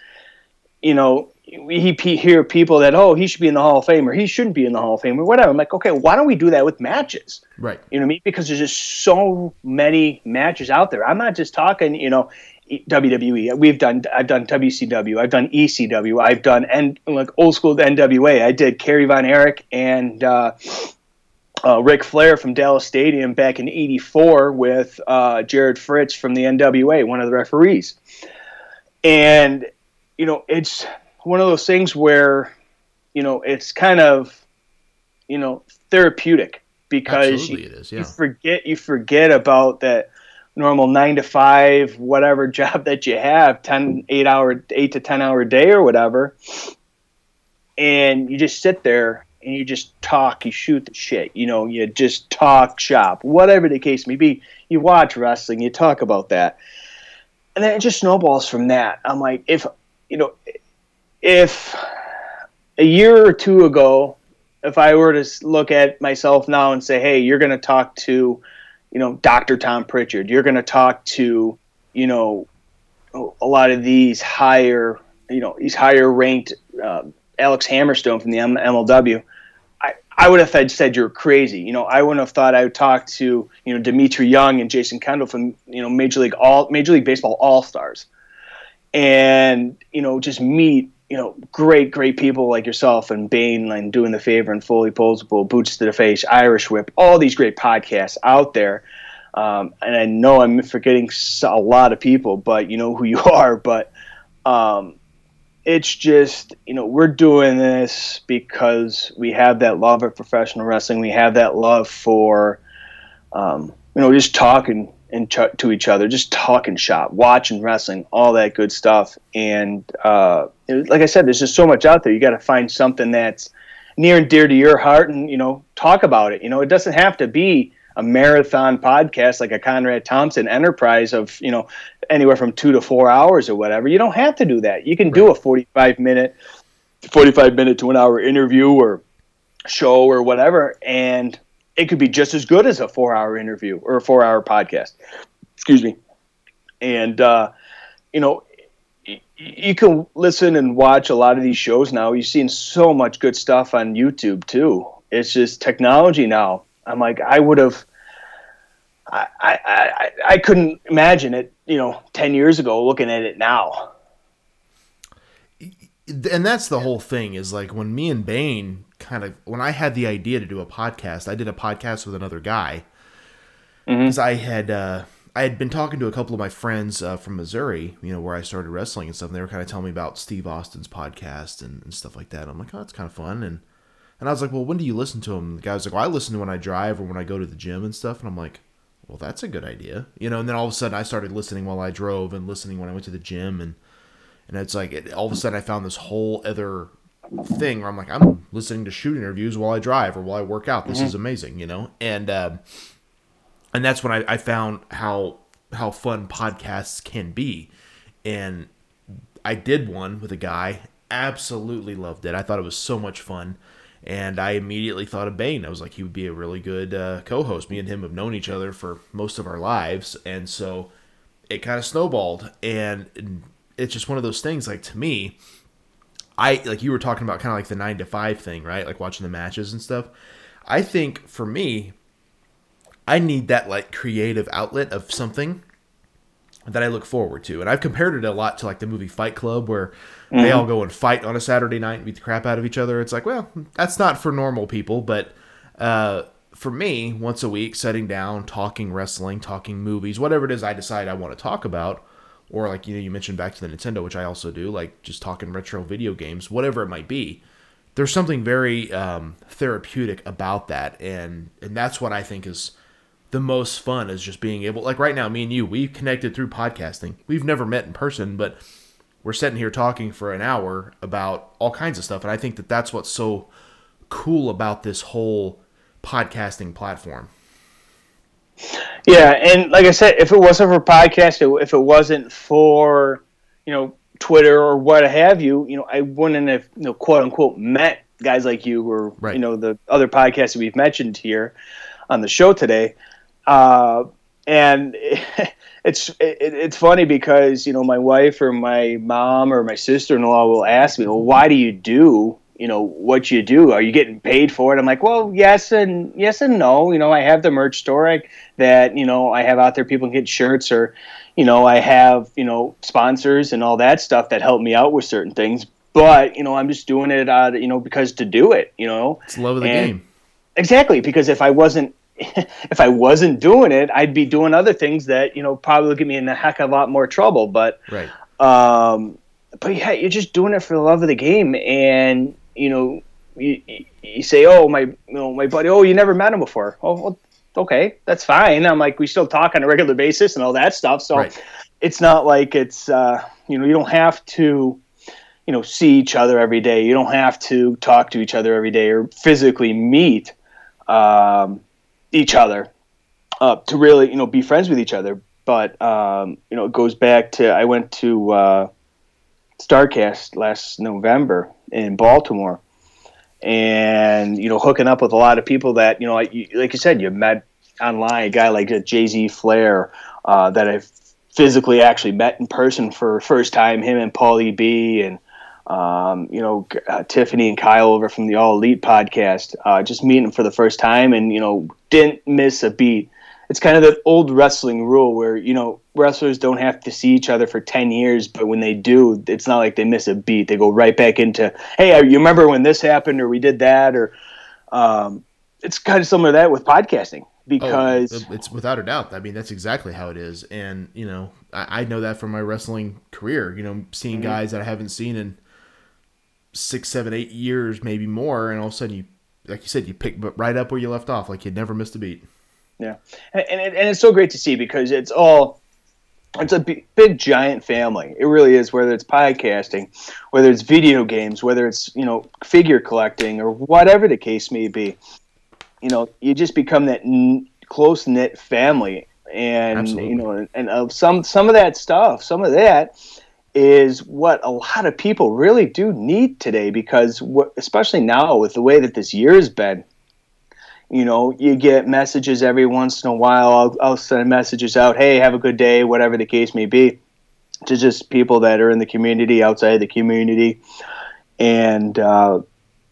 you know he- hear people that oh he should be in the Hall of Fame or he shouldn't be in the Hall of Fame or whatever. I'm like okay, why don't we do that with matches? Right. You know what I mean? Because there's just so many matches out there. I'm not just talking, you know, WWE. We've done, I've done WCW, I've done ECW, I've done and like old school NWA. I did Kerry Von Erich and uh, uh, Ric Flair from Dallas Stadium back in '84 with uh, Jared Fritz from the NWA, one of the referees. And you know, it's one of those things where you know it's kind of you know therapeutic because you, is, you forget you forget about that normal nine to five whatever job that you have 10 8 hour 8 to 10 hour day or whatever and you just sit there and you just talk you shoot the shit you know you just talk shop whatever the case may be you watch wrestling you talk about that and then it just snowballs from that. I'm like if you know if a year or two ago if i were to look at myself now and say hey you're going to talk to you know dr tom prichard you're going to talk to you know a lot of these higher you know these higher ranked uh, alex hammerstone from the M- mlw I, I would have said, you're crazy. You know, I wouldn't have thought I would talk to you know Dmitri Young and Jason Kendall from you know Major League All Major League Baseball All Stars, and you know just meet you know great great people like yourself and Bane and doing the favor and fully posable boots to the face Irish Whip all these great podcasts out there. Um, and I know I'm forgetting a lot of people, but you know who you are. But um, it's just you know we're doing this because we have that love of professional wrestling. We have that love for um, you know just talking and ch- to each other, just talking shop, watching wrestling, all that good stuff. And uh, like I said, there's just so much out there. You got to find something that's near and dear to your heart, and you know talk about it. You know, it doesn't have to be a marathon podcast like a Conrad Thompson enterprise of you know anywhere from two to four hours or whatever. You don't have to do that. You can do a 45 minute, 45 minute to an hour interview or show or whatever, and it could be just as good as a four hour interview or a four hour podcast. Excuse me. And, uh, you know, you can listen and watch a lot of these shows now. You're seeing so much good stuff on YouTube too. It's just technology now. I'm like, I would have, I, I, I, I couldn't imagine it, you know, 10 years ago looking at it now. and that's the whole thing is like when me and Bane kind of when I had the idea to do a podcast, I did a podcast with another guy because I had uh, I had been talking to a couple of my friends uh, from Missouri, you know, where I started wrestling and stuff. And they were kind of telling me about Steve Austin's podcast and, and stuff like that. I'm like, oh, that's kind of fun. And and I was like, well, when do you listen to him? The guy was like, well, I listen to when I drive or when I go to the gym and stuff. And I'm like, well, that's a good idea, you know. And then all of a sudden, I started listening while I drove and listening when I went to the gym and and it's like it, all of a sudden I found this whole other thing where I'm like I'm listening to shoot interviews while I drive or while I work out. This is amazing, you know, and um, and that's when I, I found how how fun podcasts can be, and I did one with a guy. Absolutely loved it. I thought it was so much fun. And I immediately thought of Bane. I was like, he would be a really good uh, co-host. Me and him have known each other for most of our lives, and so it kind of snowballed and it's just one of those things like to me i like you were talking about kind of like the nine to five thing right? Like watching the matches and stuff. I think for me i need that like creative outlet of something that i look forward to. And i've compared it a lot to like the movie fight club where they all go and fight on a saturday night and beat the crap out of each other. It's like well that's not for normal people but uh for me, once a week, sitting down, talking wrestling, talking movies, whatever it is I decide I want to talk about, or like you know, you mentioned back to the Nintendo, which I also do, like just talking retro video games, whatever it might be. There's something very um, therapeutic about that, and and that's what I think is the most fun is just being able, like right now, me and you, we've connected through podcasting. We've never met in person, but we're sitting here talking for an hour about all kinds of stuff, and I think that that's what's so cool about this whole podcasting platform. Yeah, and like I said, if it wasn't for podcast, if it wasn't for you know Twitter or what have you, you know, I wouldn't have you know quote unquote met guys like you or Right. you know the other podcasts that we've mentioned here on the show today. Uh, and it's it, it's funny because you know my wife or my mom or my sister in law will ask me, well, why do you do you know what you do? Are you getting paid for it? I'm like, well, yes and yes and no. You know, I have the merch store I, that you know I have out there. People can get shirts or you know I have you know sponsors and all that stuff that help me out with certain things. But you know, I'm just doing it out you know because to do it. You know, It's love of the And- game. Exactly, because if I wasn't if I wasn't doing it, I'd be doing other things that you know probably would get me in a heck of a lot more trouble. But Right. um, but yeah, you're just doing it for the love of the game, and you know, you, you- say, oh my, you know, my buddy, oh you never met him before. Oh, well, okay, that's fine. I'm like, we still talk on a regular basis and all that stuff. So Right. it's not like it's uh, you know, you don't have to you know see each other every day. You don't have to talk to each other every day or physically meet um, each other uh, to really you know be friends with each other. But um, you know it goes back to I went to uh, Starcast last November in Baltimore, and you know hooking up with a lot of people that you know like you, said you met online a guy like Jay Z Flair uh, that I've physically actually met in person for first time him and Paulie B and um, you know uh, Tiffany and Kyle over from the All Elite podcast. Uh, just meeting them for the first time and you know didn't miss a beat it's kind of that old wrestling rule where you know wrestlers don't have to see each other for 10 years but when they do it's not like they miss a beat they go right back into hey you remember when this happened or we did that or um, it's kind of similar to that with podcasting because Oh, it's without a doubt. I mean, that's exactly how it is, and you know, I, I know that from my wrestling career. You know, seeing Mm-hmm. guys that I haven't seen in six, seven, eight years, maybe more, and all of a sudden you, like you said, you pick but right up where you left off, like you'd never missed a beat. Yeah, and and, and it's so great to see because it's all it's a big, big giant family. It really is. Whether it's podcasting, whether it's video games, whether it's you know figure collecting or whatever the case may be, you know, you just become that n- close knit family. And Absolutely. you know, and, of uh, some some of that stuff, some of that is what a lot of people really do need today because what, especially now with the way that this year has been you know, you get messages every once in a while. I'll, I'll send messages out, hey, have a good day, whatever the case may be, to just people that are in the community, outside of the community. And, uh,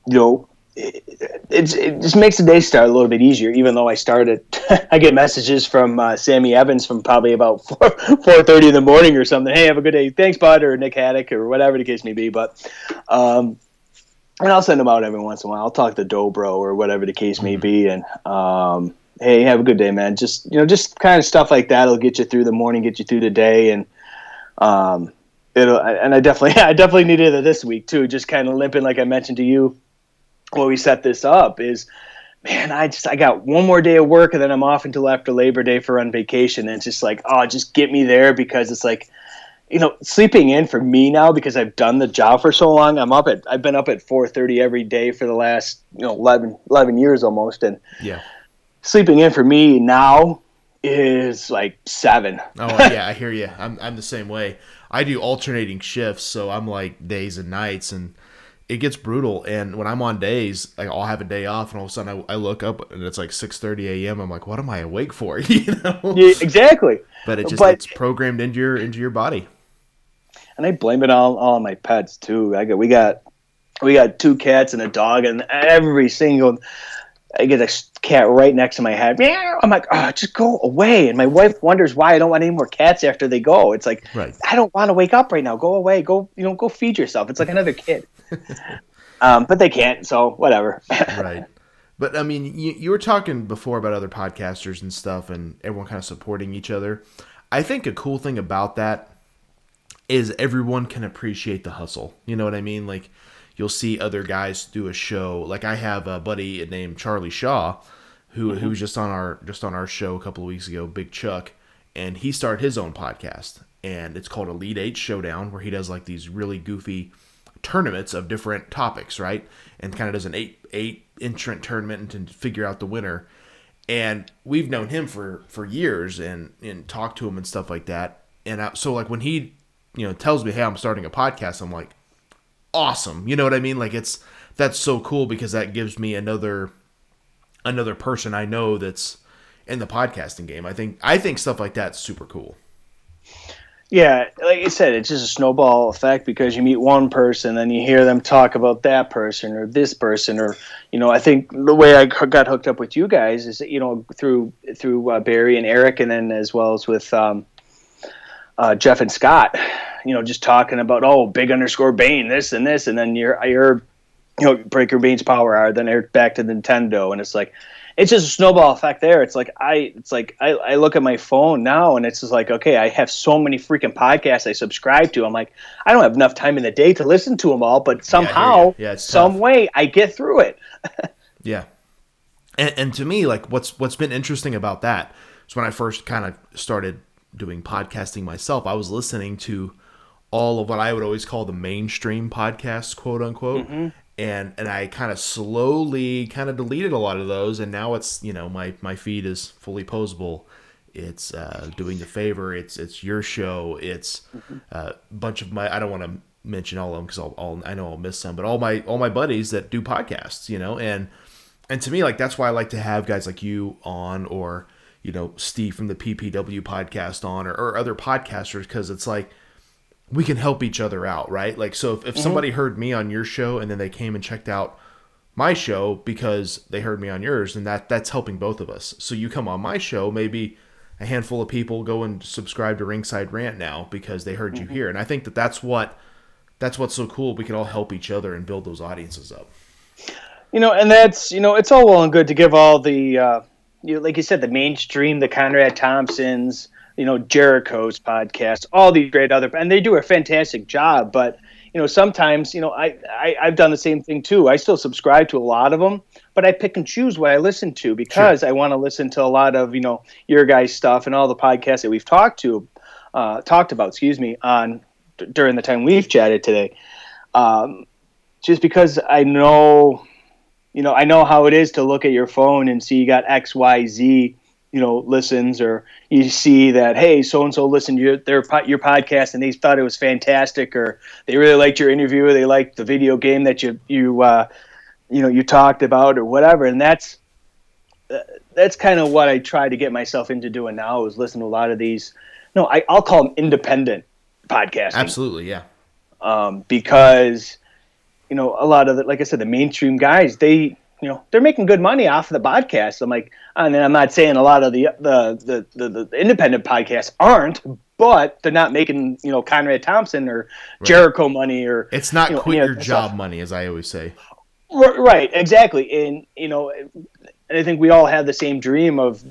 you know, it, it just makes the day start a little bit easier, even though I started, I get messages from uh, Sammy Evans from probably about 4, 4.30 in the morning or something. Hey, have a good day. Thanks, bud, or Nick Haddock, or whatever the case may be. But, um, and I'll send them out every once in a while. I'll talk to Dobro or whatever the case may be, and um, hey, have a good day, man. Just you know, just kind of stuff like that will get you through the morning, get you through the day, and um, it'll. And I definitely, I definitely needed it this week too. Just kind of limping, like I mentioned to you when we set this up, is man, I just I got one more day of work, and then I'm off until after Labor Day for on vacation, and it's just like, oh, just get me there because it's like you know, sleeping in for me now because I've done the job for so long. I'm up at I've been up at 4:30 every day for the last you know 11, 11 years almost, and Yeah. sleeping in for me now is like seven. Oh yeah, I hear you. I'm I'm the same way. I do alternating shifts, so I'm like days and nights, and it gets brutal. And when I'm on days, like I'll have a day off, and all of a sudden I, I look up and it's like 6:30 a.m. I'm like, what am I awake for? you know. Yeah, exactly. But it just But- it's programmed into your into your body. And I blame it all, all on my pets too. I got we got we got two cats and a dog, and every single I get a cat right next to my head. I'm like, oh, just go away. And my wife wonders why I don't want any more cats after they go. It's like Right. I don't want to wake up right now. Go away. Go you know go feed yourself. It's like another kid. um, but they can't, so whatever. right. But I mean, you, you were talking before about other podcasters and stuff, and everyone kind of supporting each other. I think a cool thing about that is everyone can appreciate the hustle. You know what I mean? Like you'll see other guys do a show. Like I have a buddy named Charlie Shaw, who who mm-hmm. was just on our just on our show a couple of weeks ago, Big Chuck, and he started his own podcast, and it's called Elite Eight Showdown, where he does like these really goofy tournaments of different topics, right? And kind of does an eight eight entrant tournament and to figure out the winner. And we've known him for for years and and talked to him and stuff like that. And I, so like when he you know tells me, "Hey, I'm starting a podcast," I'm like, "Awesome!" You know what I mean? Like it's that's so cool because that gives me another another person I know that's in the podcasting game. I think I think stuff like that's super cool. Yeah, like you said, it's just a snowball effect because you meet one person, then you hear them talk about that person or this person, or you know, I think the way I got hooked up with you guys is you know through through uh, Barry and Eric, and then as well as with um, uh, Jeff and Scott, you know, just talking about oh, big underscore Bane, this and this, and then you're I heard you know Breaker Bane's Power Hour, then Eric back to Nintendo, and it's like it's just a snowball effect there. It's like I it's like I, I look at my phone now and it's just like, okay, I have so many freaking podcasts I subscribe to. I'm like, I don't have enough time in the day to listen to them all, but somehow, Yeah, it's some tough. way I get through it. Yeah. And, and to me, like what's what's been interesting about that is when I first kind of started doing podcasting myself, I was listening to all of what I would always call the mainstream podcasts, quote unquote. And and I kind of slowly kind of deleted a lot of those and now it's, you know, my my feed is fully posable. It's uh, doing the favor. It's it's your show. It's uh, a bunch of my. I don't want to mention all of them because I'll, I'll I know I'll miss some, but all my all my buddies that do podcasts, you know, and and to me like that's why I like to have guys like you on or you know Steve from the PPW podcast on or, or other podcasters because it's like we can help each other out, right? Like so if, if somebody heard me on your show and then they came and checked out my show because they heard me on yours and that that's helping both of us. So you come on my show, maybe a handful of people go and subscribe to Ringside Rant now because they heard you here. And I think that that's what that's what's so cool. We can all help each other and build those audiences up. You know, and that's you know, it's all well and good to give all the uh, you know, like you said, the mainstream, the Conrad Thompsons, you know, Jericho's podcast, all these great other, and they do a fantastic job. But you know, sometimes, you know, I, I I've done the same thing too. I still subscribe to a lot of them, but I pick and choose what I listen to because I want to listen to a lot of you know your guys' stuff and all the podcasts that we've talked to, uh, talked about. Excuse me, on d- during the time we've chatted today. Um, just because I know, you know, I know how it is to look at your phone and see you got X, Y, Z, you know, listens, or you see that hey, so and so listened to your their your podcast and they thought it was fantastic, or they really liked your interview, or they liked the video game that you you uh, you know you talked about, or whatever, and that's uh, that's kind of what I try to get myself into doing now is listen to a lot of these. No, I, I'll call them independent podcasting Absolutely, yeah. um, because you know a lot of the, like I said, the mainstream guys they you know they're making good money off of the podcast. I'm like, and I'm not saying a lot of the the the, the, the independent podcasts aren't, but they're not making you know Conrad Thompson or Jericho money or It's not you know, quit your job stuff. money, as I always say. Right, exactly, and you know, I think we all have the same dream of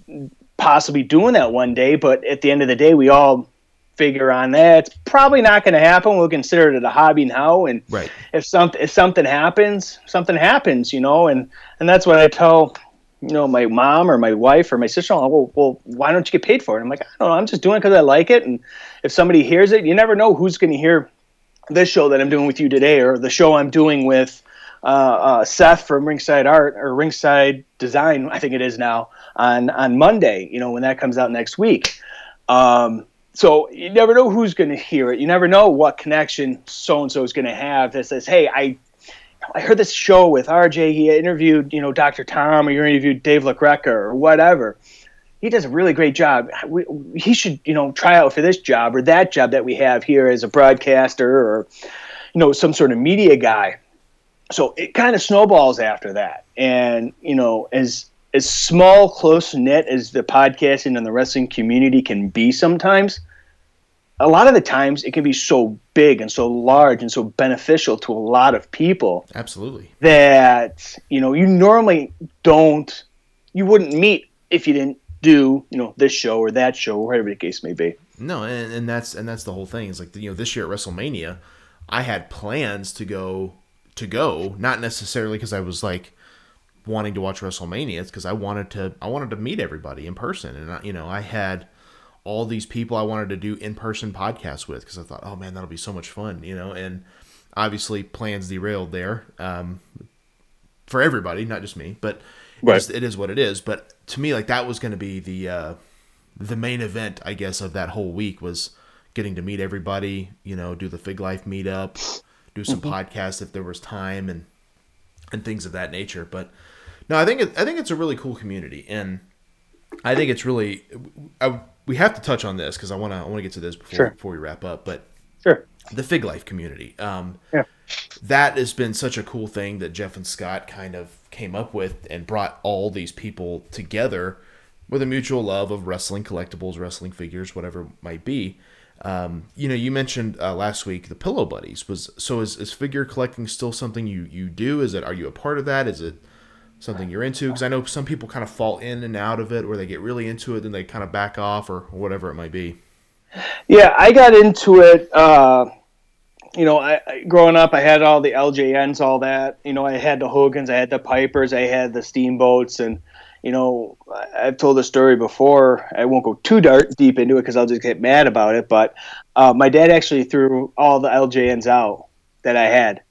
possibly doing that one day. But at the end of the day, we all figure on that it's probably not going to happen. We'll consider it a hobby now, and Right. if something if something happens, something happens, you know, and and that's what I tell. You know, my mom or my wife or my sister-in-law. Well, well, why don't you get paid for it? I'm like, I don't know. I'm just doing it because I like it. And if somebody hears it, you never know who's going to hear this show that I'm doing with you today, or the show I'm doing with uh, uh, Seth from Ringside Art or Ringside Design, I think it is now on on Monday. You know when that comes out next week. Um, so you never know who's going to hear it. You never know what connection so and so is going to have that says, "Hey, I." I heard this show with RJ. He interviewed, you know, Dr. Tom, or you interviewed Dave LaGreca, or whatever. He does a really great job. We, he should, you know, try out for this job or that job that we have here as a broadcaster or, you know, some sort of media guy so it kind of snowballs after that and you know as as small close knit as the podcasting and the wrestling community can be sometimes a lot of the times it can be so big and so large and so beneficial to a lot of people Absolutely. that you know you normally don't you wouldn't meet if you didn't do you know this show or that show or whatever the case may be No, and, and that's and that's the whole thing. Is like you know this year at WrestleMania, I had plans to go to go, not necessarily because I was like wanting to watch WrestleMania. It's because I wanted to I wanted to meet everybody in person, and I, you know I had all these people I wanted to do in person podcasts with because I thought, oh man, that'll be so much fun, you know. And obviously plans derailed there um, for everybody, not just me, but Right. it's- it is what it is. But to me, like that was going to be the uh, the main event, I guess, of that whole week was getting to meet everybody. You know, do the Fig Life meetup, do some podcasts if there was time, and and things of that nature. But no, I think it, I think it's a really cool community, and I think it's really I, we have to touch on this because I want to I want to get to this before Sure. before we wrap up. But sure the Fig Life community. Um, Yeah. That has been such a cool thing that Jeff and Scott kind of came up with and brought all these people together with a mutual love of wrestling collectibles, wrestling figures, whatever it might be. Um, you know, you mentioned uh, last week the Pillow Buddies was so is, is figure collecting still something you you do? Is it are you a part of that? Is it something you're into? Because I know some people kind of fall in and out of it, where they get really into it, then they kind of back off, or whatever it might be. Yeah, I got into it. Uh, you know, I, I growing up, I had all the LJNs, all that. You know, I had the Hogans, I had the Pipers, I had the Steamboats, and you know, I- I've told the story before. I won't go too dark deep into it because I'll just get mad about it. But uh, my dad actually threw all the LJNs out that I had.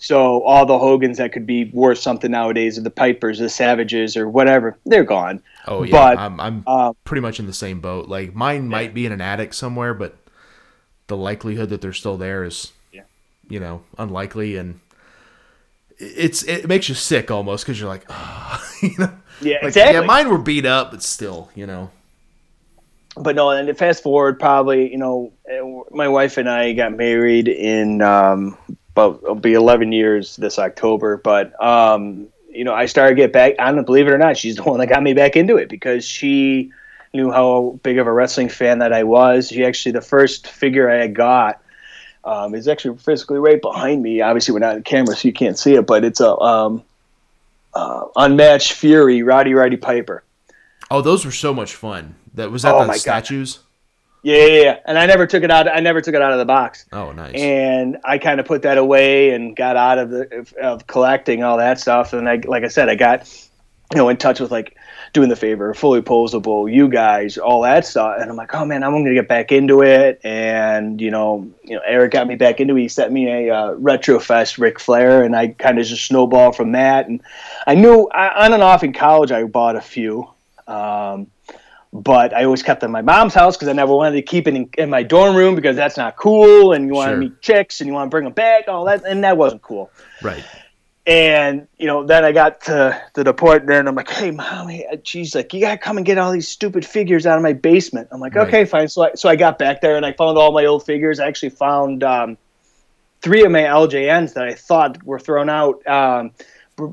So all the Hogans that could be worth something nowadays, or the Pipers, the Savages, or whatever, they're gone. Oh yeah, But, I'm I'm um, pretty much in the same boat. Like mine might be in an attic somewhere, but the likelihood that they're still there is, you know, unlikely, and it's it makes you sick almost because you're like, oh, you know, Yeah, like, exactly. yeah, mine were beat up, but still, you know, but no, and fast forward, probably you know, eh, my wife and I got married in um, about it'll be eleven years this October. But um, you know, I started to get back. I don't believe it or not, she's the one that got me back into it because she knew how big of a wrestling fan that I was. She actually the first figure I had got. Um, is actually physically right behind me. Obviously, we're not on camera, so you can't see it, but it's a um, uh, unmatched Fury, Roddy Roddy Piper. oh, those were so much fun. That was that Oh the my God. Yeah, yeah, yeah. And I never took it out. I never took it out of the box. Oh, nice. And I kind of put that away and got out of the of, of collecting all that stuff. And I, like I said, I got you know in touch with like doing the favor, fully posable, you guys, all that stuff. And I'm like, oh man, I'm going to get back into it. And you know, you know, Eric got me back into it. He sent me a uh, Retrofest Ric Flair, and I kind of just snowballed from that. And I knew I, on and off in college, I bought a few. Um, but I always kept them in my mom's house because I never wanted to keep it in, in, my dorm room because that's not cool. And you want to Sure. meet chicks and you want to bring them back, all that, and that wasn't cool. right. And you know, then I got to, to the point there, and I'm like, "Hey, mommy," she's like, "You gotta come and get all these stupid figures out of my basement." I'm like, Right. "Okay, fine." So I so I got back there and I found all my old figures. I actually found um, three of my LJNs that I thought were thrown out. Um,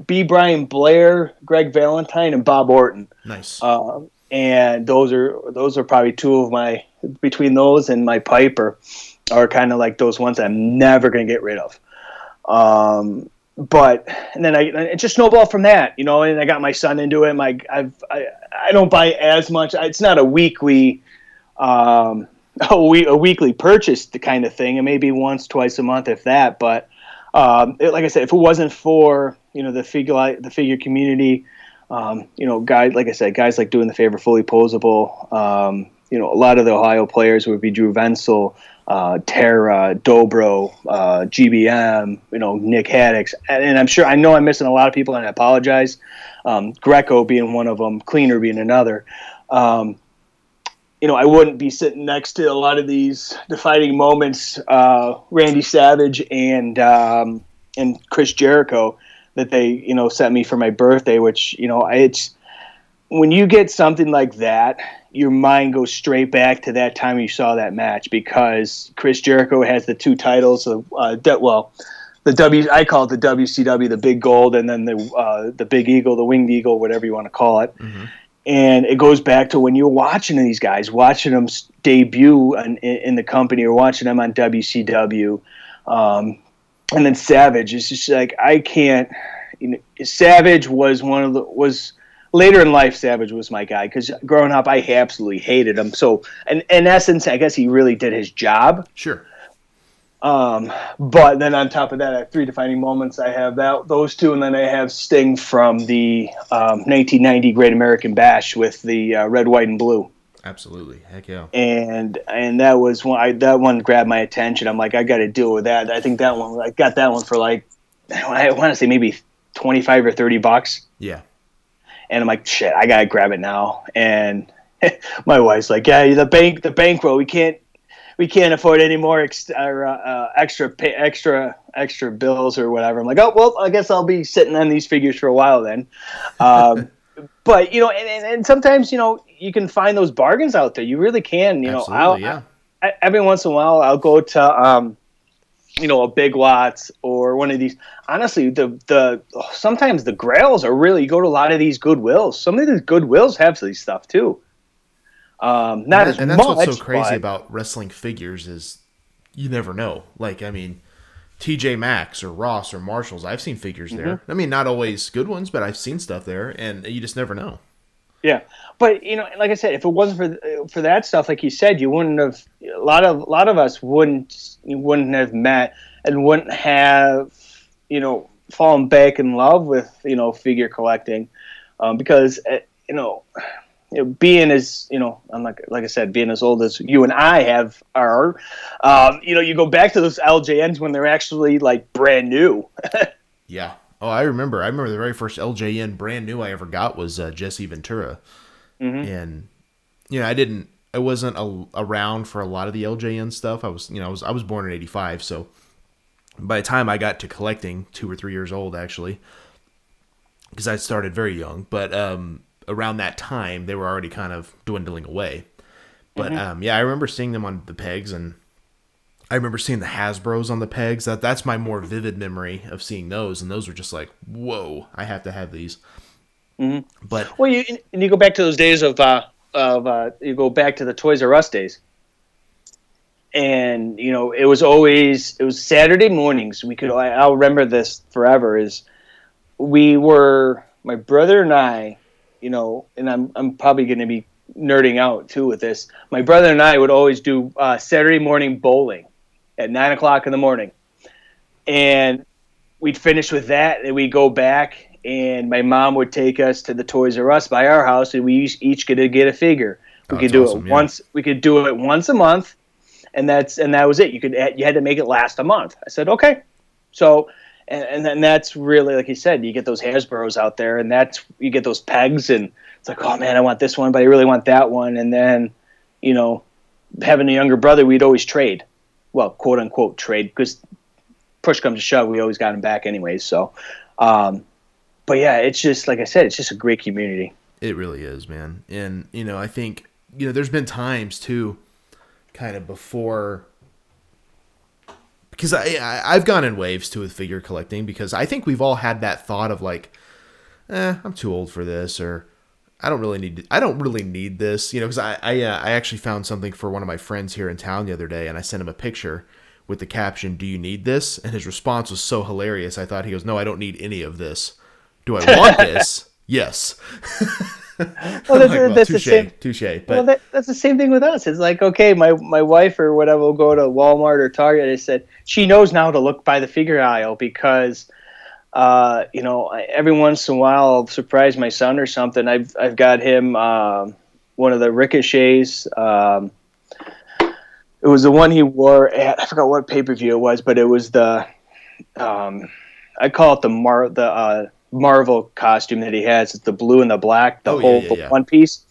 B. Brian Blair, Greg Valentine, and Bob Orton. Nice. Um, and those are those are probably two of my between those and my Piper are kind of like those ones I'm never gonna get rid of. Um, but and then I it just snowballed from that, you know. And I got my son into it. My I've I, I don't buy as much. It's not a weekly um, a, a weekly purchase the kind of thing. It may be once twice a month if that. But um, it, like I said, if it wasn't for you know the figure the figure community, um, you know, guys like I said, guys like doing the favor fully posable. Um, you know, a lot of the Ohio players would be Drew Venzel, uh, Tara, Dobro, uh, GBM, you know, Nick Haddix, and, and I'm sure I know I'm missing a lot of people, and I apologize. Um, Greco being one of them, Cleaner being another. Um, you know, I wouldn't be sitting next to a lot of these defining moments, uh, Randy Savage and um, and Chris Jericho that they you know sent me for my birthday. Which you know, it's when you get something like that, your mind goes straight back to that time you saw that match because Chris Jericho has the two titles of uh, de- well. The W I call it the WCW, the Big Gold, and then the uh, the Big Eagle, the Winged Eagle, whatever you want to call it and it goes back to when you're watching these guys, watching them debut in, in in the company or watching them on WCW, um, and then Savage. is just like I can't. You know, Savage was one of the was later in life. Savage was my guy because growing up, I absolutely hated him. So, in, in essence, I guess he really did his job. Sure. Um, but then on top of that, I have three defining moments. I have that those two, and then I have Sting from the um, 1990 Great American Bash with the uh, red, white, and blue. Absolutely. Heck yeah. And and that was one. I, that one grabbed my attention. I'm like, I got to deal with that. I think that one. I got that one for like, I want to say maybe 25 or 30 bucks. Yeah. And I'm like, shit, I gotta grab it now. And my wife's like, yeah, the bank, the bankroll, we can't, we can't afford any more ex- or, uh, uh, extra, pay, extra, extra bills or whatever. I'm like, oh well, I guess I'll be sitting on these figures for a while then. Um, but you know, and, and, and sometimes you know you can find those bargains out there. You really can. You know, I'll, Yeah. I, every once in a while I'll go to um, you know a Big Lots or one of these. Honestly, the the sometimes the Grails are really you go to a lot of these Goodwills. Some of these Goodwills have these stuff too. Um, not and, as and that's much, what's so crazy but- about wrestling figures is you never know. Like, I mean, TJ Maxx or Ross or Marshalls, I've seen figures there. Mm-hmm. I mean, not always good ones, but I've seen stuff there, and you just never know. Yeah, but you know, like I said, if it wasn't for for that stuff, like you said, you wouldn't have. A lot of a lot of us wouldn't wouldn't have met and wouldn't have you know fallen back in love with you know figure collecting, um, because you know. You know, being as you know, I'm like like I said, being as old as you and I have are, um, you know, you go back to those LJNs when they're actually like brand new. Yeah. Oh, I remember. I remember the very first LJN brand new I ever got was uh, Jesse Ventura, and you know I didn't. I wasn't a, around for a lot of the LJN stuff. I was, you know, I was I was born in '85, so by the time I got to collecting, two or three years old actually, because I started very young. But um, around that time, they were already kind of dwindling away. But um, yeah, I remember seeing them on the pegs, and I remember seeing the Hasbro's on the pegs. That that's my more vivid memory of seeing those, and those were just like, whoa, I have to have these. But Well, you and you go back to those days of uh, of uh, you go back to the Toys R Us days, and you know it was always it was Saturday mornings. We could I, I'll remember this forever. Is we were my brother and I, you know, and I'm I'm probably going to be nerding out too with this. My brother and I would always do uh, Saturday morning bowling at nine o'clock in the morning, and we'd finish with that, and we'd go back, and my mom would take us to the Toys R Us by our house, and we each, each get to get a figure. We Oh, could do awesome, it yeah. once. We could do it once a month, and that's and that was it. You could you had to make it last a month. I said okay, so. And, and then that's really like you said, you get those Hasbro's out there, and that's you get those pegs, and it's like, oh man, I want this one, but I really want that one. And then, you know, having a younger brother, we'd always trade, well, quote unquote trade, because push comes to shove, we always got him back anyways. So, um, but yeah, it's just like I said, it's just a great community. It really is, man. And you know, I think you know, there's been times too, kind of before, because I, I I've gone in waves too with figure collecting because I think we've all had that thought of like, eh, I'm too old for this, or I don't really need I don't really need this, you know, because I I, uh, I actually found something for one of my friends here in town the other day, and I sent him a picture with the caption, "Do you need this?" And his response was so hilarious. I thought he goes, "No, I don't need any of this. Do I want this?" yes. Well, that's, like, well, that's the same. touche. But well, that, that's the same thing with us. It's like, okay, my, my wife or whatever will go to Walmart or Target. I said she knows now to look by the figure aisle because, uh, you know, every once in a while I'll surprise my son or something. I've I've got him um one of the ricochets. Um, it was the one he wore at I forgot what pay per view it was, but it was the um, I call it the Mar the uh, Marvel costume that he has. It's the blue and the black, the Oh, yeah, whole yeah, the yeah. one piece.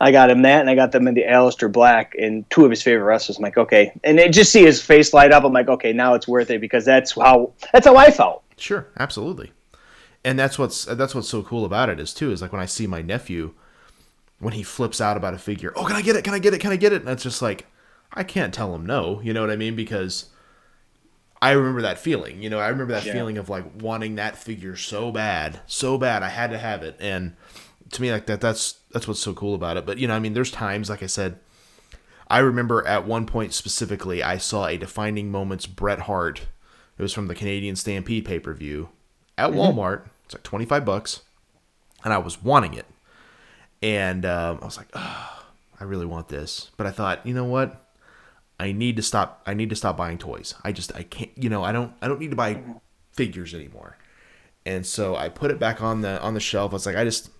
I got him that, and I got them in the Aleister Black and two of his favorite wrestlers. I'm like, okay, and it, just see his face light up. I'm like, okay, now it's worth it because that's how that's how I felt. Sure, absolutely. And that's what's that's what's so cool about it is too is like when I see my nephew when he flips out about a figure, oh, can I get it? Can I get it? Can I get it? And it's just like I can't tell him no. You know what I mean? Because I remember that feeling. You know, I remember that Yeah. feeling of like wanting that figure so bad, so bad. I had to have it, and to me, like that, that's that's what's so cool about it. But you know, I mean, there's times, like I said, I remember at one point specifically, I saw a defining moments Bret Hart. It was from the Canadian Stampede pay per view at Walmart. It's like twenty five bucks, and I was wanting it, and um, I was like, oh, I really want this. But I thought, you know what? I need to stop. I need to stop buying toys. I just I can't. You know, I don't. I don't need to buy figures anymore. And so I put it back on the on the shelf. I was like, I just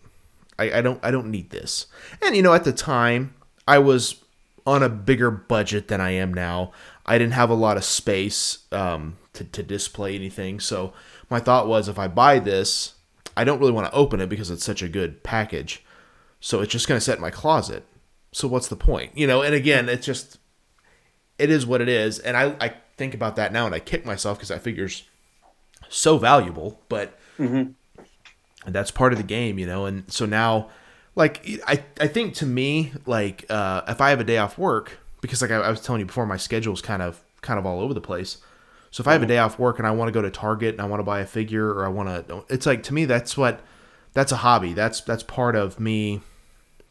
I, I don't I don't need this. And you know, at the time, I was on a bigger budget than I am now. I didn't have a lot of space um, to to display anything. So my thought was, if I buy this, I don't really want to open it because it's such a good package. So it's just going to sit in my closet. So what's the point? You know. And again, it's just it is what it is. And I I think about that now and I kick myself because that figure's so valuable, but that's part of the game, you know. And so now, like, I I think to me, like, uh, if I have a day off work, because like I, I was telling you before, my schedule's kind of kind of all over the place. So if I have a day off work and I want to go to Target and I want to buy a figure or I want to, it's like to me that's what that's a hobby. That's that's part of me.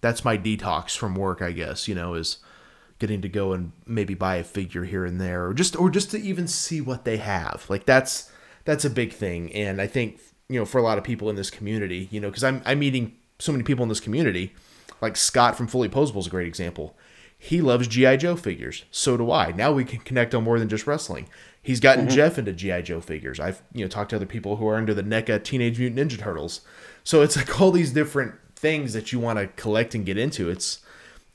That's my detox from work, I guess. You know, is getting to go and maybe buy a figure here and there or just or just to even see what they have like that's that's a big thing and i think you know for a lot of people in this community you know because i'm i'm meeting so many people in this community like scott from fully posable is a great example he loves gi joe figures so do i now we can connect on more than just wrestling he's gotten mm-hmm. jeff into gi joe figures i've you know talked to other people who are into the neca teenage mutant ninja turtles so it's like all these different things that you want to collect and get into it's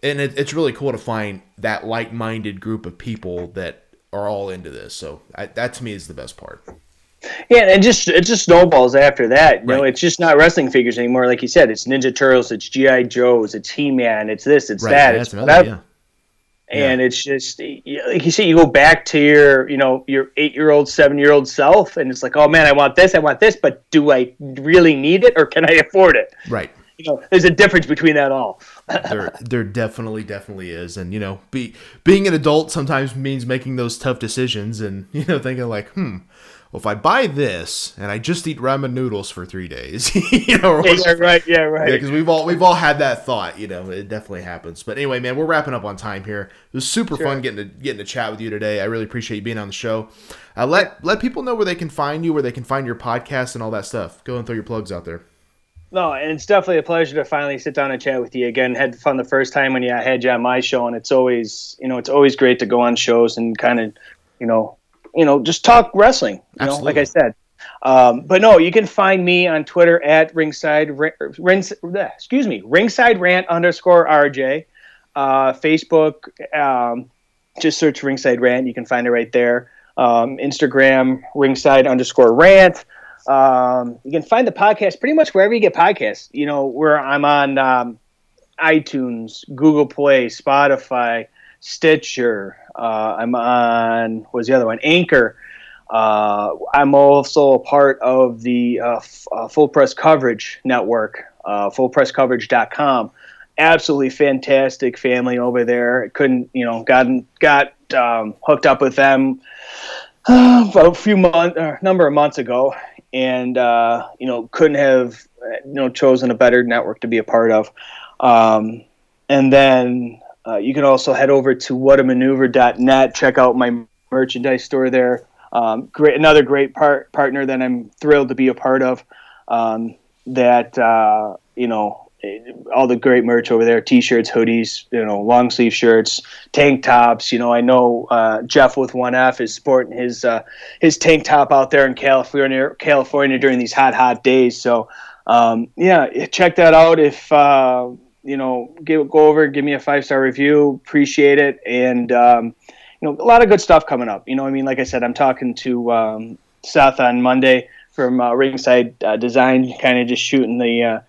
and it, it's really cool to find that like-minded group of people that are all into this. So I, that to me is the best part. Yeah, and just it just snowballs after that. You know, it's just not wrestling figures anymore. Like you said, it's Ninja Turtles, it's GI Joes, it's He Man, it's this, it's that, Yeah, it's another- whatever. And it's just like you say, you go back to your, you know, your eight-year-old, seven-year-old self, and it's like, oh man, I want this, I want this, but do I really need it, or can I afford it? Right. You know, there's a difference between that all. there there definitely definitely is and you know be being an adult sometimes means making those tough decisions and you know thinking like hmm well if i buy this and i just eat ramen noodles for three days you know or Yeah, right, yeah, right. Yeah, because we've all we've all had that thought, you know. It definitely happens. But anyway, man, we're wrapping up on time here. It was super fun getting to getting to chat with you today. I really appreciate you being on the show. Uh, let let people know where they can find you, where they can find your podcast, and all that stuff. Go and throw your plugs out there. No, and it's definitely a pleasure to finally sit down and chat with you again. Had fun the first time when you I had you on my show, and it's always you know it's always great to go on shows and kind of you know you know just talk wrestling. You know, like I said. Um, but no, you can find me on Twitter at ringside ring, rings, excuse me ringside rant underscore RJ. Uh, Facebook, um, just search ringside rant. You can find it right there. Um, Instagram ringside underscore rant. Um, you can find the podcast pretty much wherever you get podcasts. You know, where I'm on um, iTunes, Google Play, Spotify, Stitcher. Uh, I'm on was the other one? Anchor. Uh, I'm also a part of the uh, f- uh, Full Press Coverage Network, uh, fullpresscoverage.com. Absolutely fantastic family over there. Couldn't, you know, got got um, hooked up with them a few months, uh, number of months ago, and uh, you know, couldn't have, you know, chosen a better network to be a part of. Um, and then uh, you can also head over to whatamaneuver.net. Check out my merchandise store there. Um, great, another great part, partner that I'm thrilled to be a part of. Um, that uh, you know, all the great merch over there: t-shirts, hoodies, you know, long sleeve shirts, tank tops. You know, I know uh, Jeff with One F is sporting his uh, his tank top out there in California, California during these hot, hot days. So, um, yeah, check that out. If uh, you know, give, go over, give me a five star review. Appreciate it, and um, you know, a lot of good stuff coming up. You know, I mean, like I said, I'm talking to um, Seth on Monday from uh, Ringside uh, Design, kind of just shooting the uh,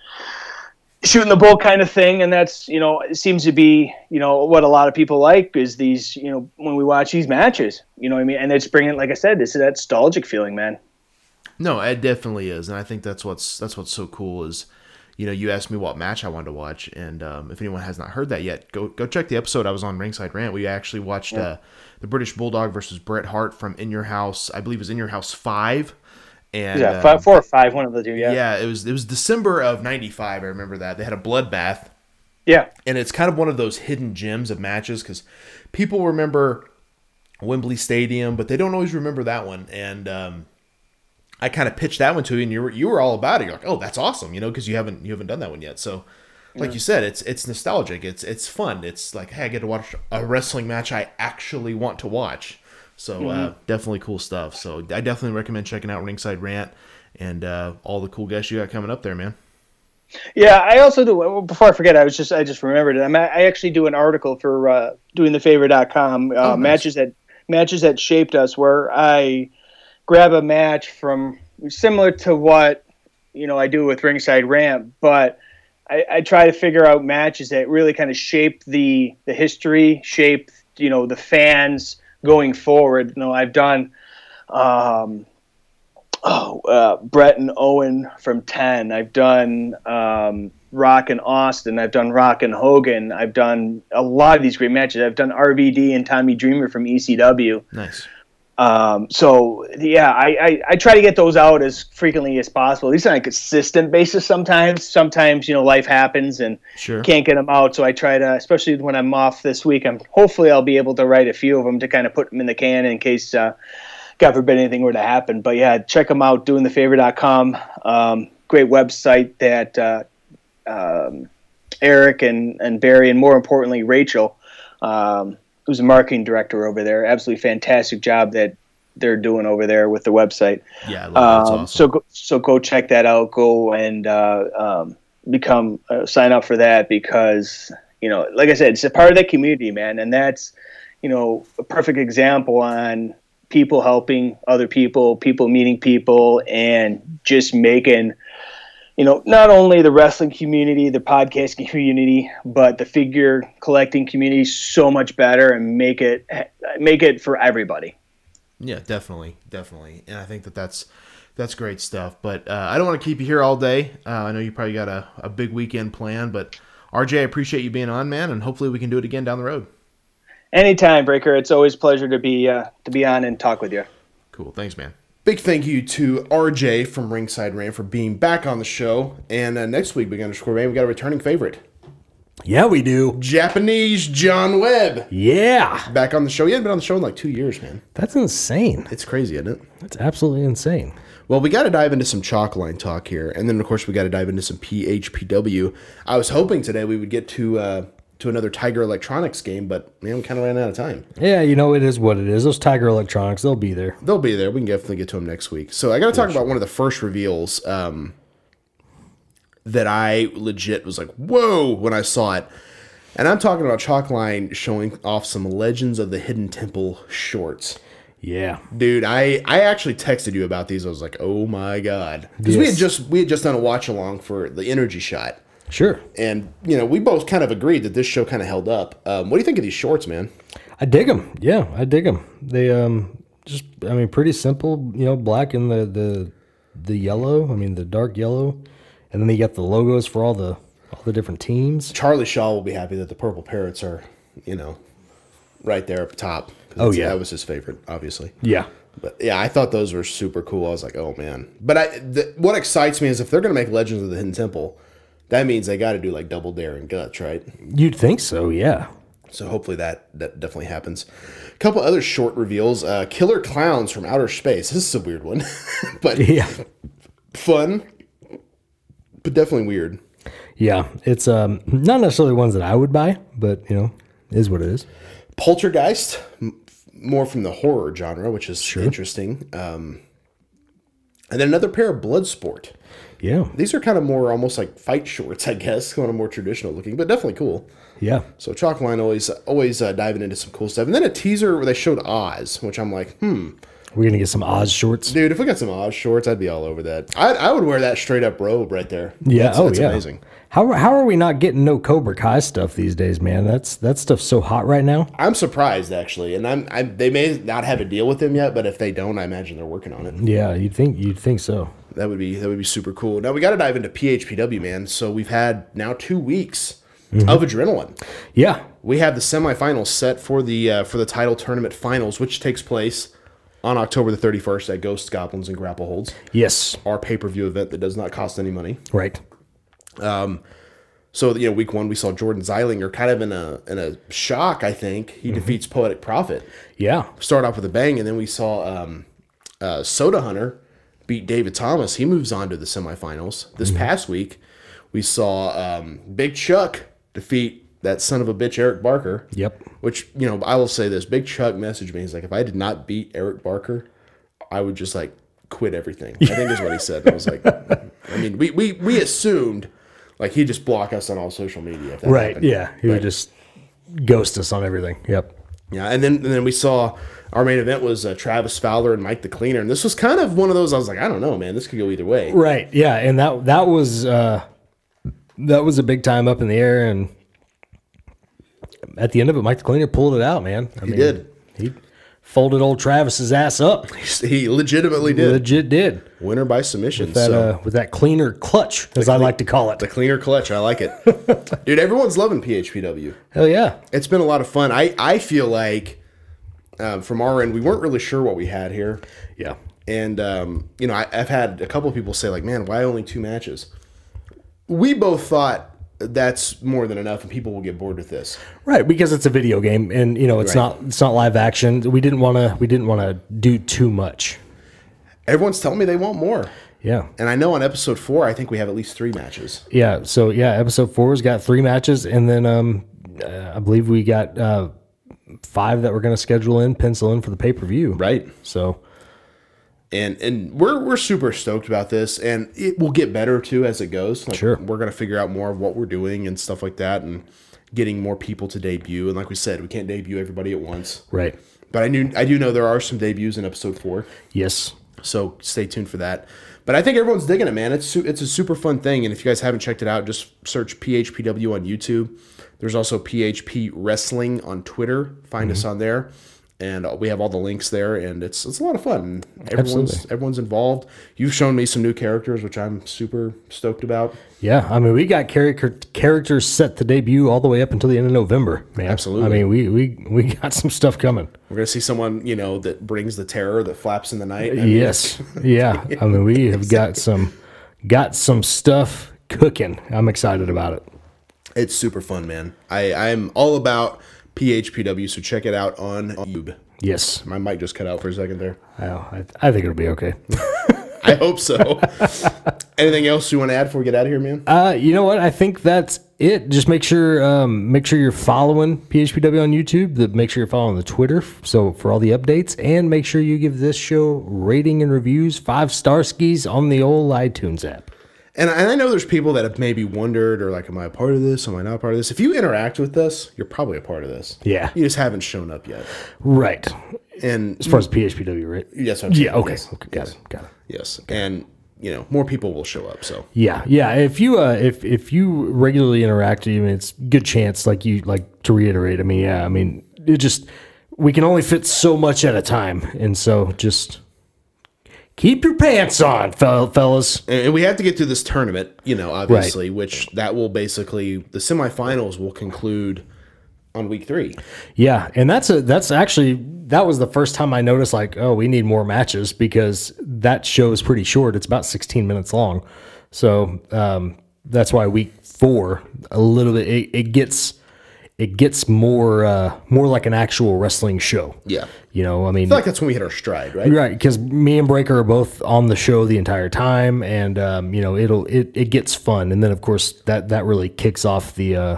shooting the bull kind of thing, and that's you know, it seems to be you know what a lot of people like is these you know when we watch these matches. You know, what I mean, and it's bringing, like I said, this is that nostalgic feeling, man. No, it definitely is, and I think that's what's that's what's so cool is, you know, you asked me what match I wanted to watch, and um, if anyone has not heard that yet, go go check the episode I was on Ringside Rant. We actually watched uh, the British Bulldog versus Bret Hart from In Your House. I believe it was In Your House five, and Yeah, um, five, four or five, one of the two. Yeah, yeah, it was it was December of '95. I remember that they had a bloodbath, yeah. and it's kind of one of those hidden gems of matches because people remember Wembley Stadium, but they don't always remember that one. And um, I kind of pitched that one to you, and you were you were all about it. You're like, oh, that's awesome, you know, because you haven't you haven't done that one yet. So, like you said, it's it's nostalgic. It's it's fun. It's like, hey, I get to watch a wrestling match I actually want to watch. So uh, definitely cool stuff. So I definitely recommend checking out Ringside Rant and uh, all the cool guests you got coming up there, man. Yeah, I also do. Before I forget, I was just I just remembered it. I'm, I actually do an article for uh, doingthefavor.com. Uh, Oh, nice. Matches that matches that shaped us, where I grab a match from similar to what you know I do with Ringside Rant, but I, I try to figure out matches that really kind of shape the the history, shape you know the fans going forward. You know, I've done. Um, oh, uh, Bret and Owen from 10. I've done um, Rock and Austin. I've done Rock and Hogan. I've done a lot of these great matches. I've done RVD and Tommy Dreamer from ECW. Nice. Um, so yeah, I, I, I try to get those out as frequently as possible, at least on a consistent basis. Sometimes, sometimes you know life happens and Sure. can't get them out. So I try to, especially when I'm off this week. I'm hopefully I'll be able to write a few of them to kind of put them in the can in case, uh, God forbid, anything were to happen. But yeah, check them out. Doingthefavor.com. Um, great website that uh, um, Eric and and Barry and more importantly Rachel, um, who's the marketing director over there, absolutely fantastic job that they're doing over there with the website. Yeah, I love that. That's Um, awesome. So go, so go check that out. Go and uh, um, become uh, sign up for that because you know, like I said, it's a part of that community, man, and that's you know a perfect example on people helping other people, people meeting people, and just making you know not only the wrestling community, the podcast community, but the figure collecting community so much better and make it make it for everybody. Yeah, definitely, definitely, and I think that that's that's great stuff. But uh, I don't want to keep you here all day. Uh, I know you probably got a, a big weekend plan, but RJ, I appreciate you being on, man, and hopefully we can do it again down the road. Anytime, Breaker. It's always a pleasure to be uh, to be on and talk with you. Cool, thanks, man. Big thank you to RJ from Ringside Rant for being back on the show. And uh, next week, Big Underscore Man, we got a returning favorite, Yeah, we do. Japanese John Webb, Yeah. back on the show. He hadn't been on the show in like two years, man. That's insane. It's crazy, isn't it? That's absolutely insane. Well, we got to dive into some chalk line talk here, and then of course we got to dive into some PHPW. I was hoping today we would get to uh, to another Tiger Electronics game, but man, we kind of ran out of time. Yeah, you know, it is what it is. Those Tiger Electronics, they'll be there. They'll be there. We can definitely get to them next week. So I got to talk about one of the first reveals um, that I legit was like, whoa, when I saw it. And I'm talking about Chalkline showing off some Legends of the Hidden Temple shorts. Yeah. Dude, I, I actually texted you about these. I was like, oh my god, because we had just we had just done a watch along for the Energy Shot, Sure. and you know we both kind of agreed that this show kind of held up. Um, what do you think of these shorts, man? I dig them. Yeah, I dig them. They um just I mean pretty simple, you know, black and the the the yellow, I mean the dark yellow. And then they got the logos for all the all the different teams. Charlie Shaw will be happy that the purple parrots are, you know, right there up top. Oh, yeah. that was his favorite, obviously. Yeah. But yeah, I thought those were super cool. I was like, oh man. But I, the, what excites me is if they're gonna make Legends of the Hidden Temple, that means they got to do like Double Dare and Guts, right? You'd think so, yeah. So hopefully that that definitely happens. A couple other short reveals. Uh, Killer Clowns from Outer Space. This is a weird one, but Yeah. fun, but definitely weird. Yeah. It's um not necessarily ones that I would buy, but you know, is what it is. Poltergeist, m- more from the horror genre, which is interesting. Um, and then another pair of Bloodsport. Yeah. These are kind of more almost like fight shorts, I guess, kind of more traditional looking, but definitely cool. Yeah. So Chalkline always always uh, diving into some cool stuff. And then a teaser where they showed Oz, which I'm like, hmm, We're gonna get some Oz shorts. dude, if we got some Oz shorts, I'd be all over that. I, I would wear that straight up robe right there. Yeah. That's- oh that's yeah. amazing. How how are we not getting no Cobra Kai stuff these days, man? That's that stuff's so hot right now. I'm surprised actually, and I'm I, they may not have a deal with them yet, but if they don't, I imagine they're working on it. Yeah, you'd think you'd think so. That would be that would be super cool. Now we got to dive into PHPW, man. So we've had now two weeks of adrenaline. Yeah. We have the semifinals set for the uh, for the title tournament finals, which takes place on October the 31st at Ghost Goblins and Grapple Holds, Yes. our pay per view event that does not cost any money. Right. Um. So you know, week one we saw Jordan Zeilinger kind of in a in a shock. I think he defeats Poetic Prophet. Yeah. Start off with a bang, and then we saw um, uh, Soda Hunter beat David Thomas. He moves on to the semifinals. This past week, we saw um, Big Chuck defeat that son of a bitch Eric Barker. Yep. Which you know, I will say this: Big Chuck messaged me. He's like, if I did not beat Eric Barker, I would just like quit everything. I think is what he said. I was like, I mean, we we we assumed like he'd just block us on all social media. If that Right. happened. Yeah. He would just ghost us on everything. Yep. Yeah, and then and then we saw our main event was uh, Travis Fowler and Mike the Cleaner, and this was kind of one of those. I was like, I don't know, man, this could go either way. Right. Yeah. And that that was uh that was a big time up in the air and at the end of it, Mike the Cleaner pulled it out, man. I He did. He folded old Travis's ass up. He legitimately did. Legit did. Winner by submission. With That so uh with that cleaner clutch, as I like to call it. the cleaner clutch, I like it, dude. Everyone's loving PHPW. Hell yeah. It's been a lot of fun. I I feel like um, from our end, we weren't really sure what we had here, Yeah. and um, you know, I, I've had a couple of people say like, man, why only two matches? We both thought that's more than enough, and people will get bored with this. Right, because it's a video game and you know, it's Right. not it's not live action. We didn't want to we didn't want to do too much. Everyone's telling me they want more. Yeah. And I know on episode four, I think we have at least three matches. Yeah, so yeah, episode 4's got 3 matches and then um uh, I believe we got uh 5 that we're going to schedule in, pencil in for the pay-per-view. Right. So, And and we're we're super stoked about this, and it will get better too as it goes. Like, Sure. We're gonna figure out more of what we're doing and stuff like that, and getting more people to debut. And like we said, we can't debut everybody at once. right. But I knew I do know there are some debuts in episode four, Yes. so stay tuned for that. But I think everyone's digging it, man. It's su- it's a super fun thing, and if you guys haven't checked it out, just search PHPW on YouTube. There's also PHP Wrestling on Twitter. Find us mm-hmm. on there, and uh, we have all the links there, and it's it's a lot of fun. Everyone's Absolutely. everyone's involved. You've shown me some new characters, which I'm super stoked about. Yeah, I mean, we got character characters set to debut all the way up until the end of November, man. Absolutely. I mean, we we we got some stuff coming. We're gonna see someone you know that brings the terror that flaps in the night. I mean, yes. Yeah. I mean, we have got some got some stuff cooking. I'm excited about it. It's super fun, man. I I'm all about PHPW, so check it out on YouTube. Yes. My mic just cut out for a second there. Well, I, I think it'll be okay. I hope so. Anything else you want to add before we get out of here, man? Uh, you know what? I think that's it. Just make sure um, make sure you're following PHPW on YouTube. The, make sure you're following the Twitter. So for all the updates, and make sure you give this show rating and reviews five star skis on the old iTunes app. And I, and I know there's people that have maybe wondered or like, am I a part of this? Am I not a part of this? If you interact with us, you're probably a part of this. Yeah. You just haven't shown up yet. Right. And As far as PHPW, right? yes, I'm Yeah. Okay. yes, okay. Got yes, it. Got it. yes. And you know, more people will show up. So Yeah, yeah. If you uh, if if you regularly interact, I mean, it's good chance. Like you like to reiterate. I mean, yeah. I mean, it just we can only fit so much at a time, and so just keep your pants on, fel- fellas. and we have to get through this tournament, you know, obviously, which that will basically the semifinals will conclude on week three. Yeah, and that's a that's actually that was the first time I noticed like, oh, we need more matches because that show is pretty short. It's about 16 minutes long, so um, that's why week four a little bit it, it gets it gets more uh, more like an actual wrestling show. Yeah. you know, I mean, I feel like that's when we hit our stride, right? right? Because me and Breaker are both on the show the entire time, and um, you know, it'll it, it gets fun, and then of course that that really kicks off the uh,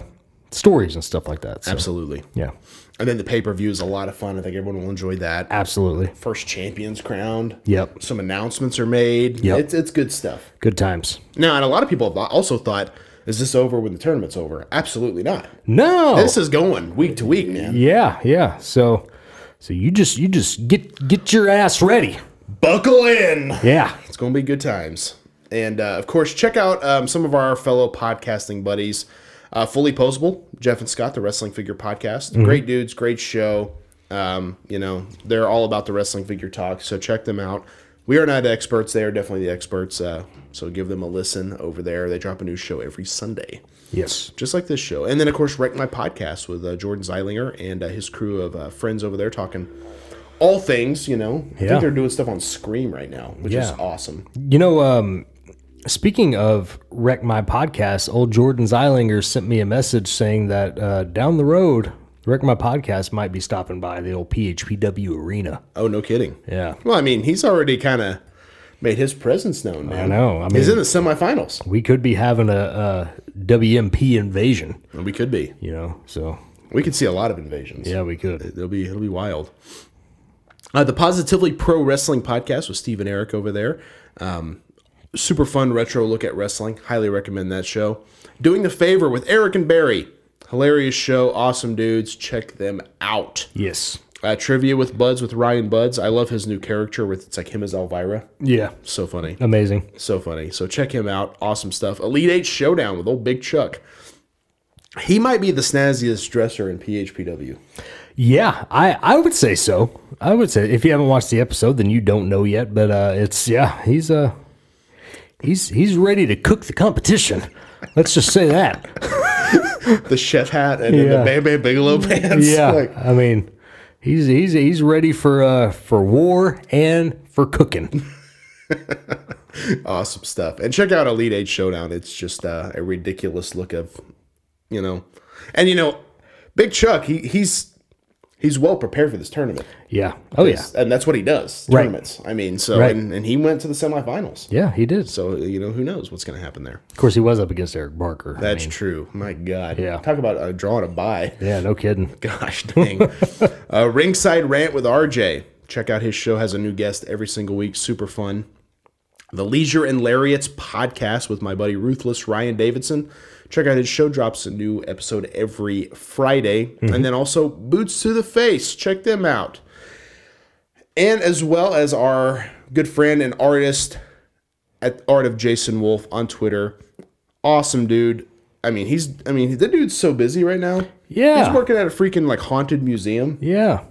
stories and stuff like that. So, Absolutely. yeah, And then the pay per view is a lot of fun. I think everyone will enjoy that. absolutely. First champions crowned. Yep. Some announcements are made. Yep. It's it's good stuff. Good times. Now, and a lot of people have also thought, is this over when the tournament's over? Absolutely not. No. This is going week to week, man. yeah, yeah. So so you just you just get get your ass ready. Buckle in. Yeah. It's going to be good times. And uh, of course, check out um, some of our fellow podcasting buddies. Uh, Fully Posable, Jeff and Scott, the Wrestling Figure Podcast. Great dudes, great show. Um, you know, they're all about the wrestling figure talk, so check them out. We are not experts; they are definitely the experts. Uh, so give them a listen over there. They drop a new show every Sunday, Yes. just like this show. And then, of course, Wreck My Podcast with uh, Jordan Zeilinger and uh, his crew of uh, friends over there talking all things. You know, I Yeah. think they're doing stuff on Scream right now, which is awesome. You know, um, speaking of wreck my podcast, old Jordan Zeilinger sent me a message saying that uh, down the road, wreck my podcast might be stopping by the old PHPW arena. Oh, no kidding. Yeah. Well, I mean, he's already kind of made his presence known, man. I know, I mean, he's in the semifinals. We could be having a, a WMP invasion, we could be. you know. So We could see a lot of invasions. yeah, we could. It'll be it'll be wild. Uh, the Positively Pro Wrestling podcast with Steve and Eric over there. Um, super fun retro look at wrestling. Highly recommend that show. Doing the favor with Eric and Barry. Hilarious show. Awesome dudes. Check them out. Yes. Uh, trivia with Buds with Ryan Buds. I love his new character with it's like him as Elvira. Yeah. So funny. Amazing. So funny. So check him out. Awesome stuff. Elite Eight Showdown with old Big Chuck. He might be the snazziest dresser in PHPW. Yeah, I, I would say so. I would say if you haven't watched the episode, then you don't know yet. But uh, it's yeah, he's uh he's he's ready to cook the competition. Let's just say that. The chef hat and Yeah. the Bam Bam Bigelow pants. Yeah, Like, I mean, he's he's he's ready for uh for war and for cooking. awesome stuff. And check out Elite Eight Showdown. It's just uh, a ridiculous look of, you know, and you know, Big Chuck. He he's he's well prepared for this tournament. Yeah. Oh yeah. and that's what he does. Right. Tournaments. I mean, so Right. and, and he went to the semifinals. Yeah, he did. So you know, who knows what's going to happen there? Of course, he was up against Eric Barker. I That's mean, true. My God. Yeah. Talk about uh, drawing a buy. Yeah, no kidding. Gosh dang. uh, Ringside Rant with RJ. Check out his show. Has a new guest every single week. Super fun. The Leisure and Lariats podcast with my buddy Ruthless Ryan Davidson. Check out his show. Drops a new episode every Friday. Mm-hmm. And then also Boots to the Face. Check them out. And as well as our good friend and artist at Art of Jason Wolf on Twitter. Awesome dude. I mean, he's I mean, the dude's so busy right now. Yeah. He's working at a freaking like haunted museum. Yeah.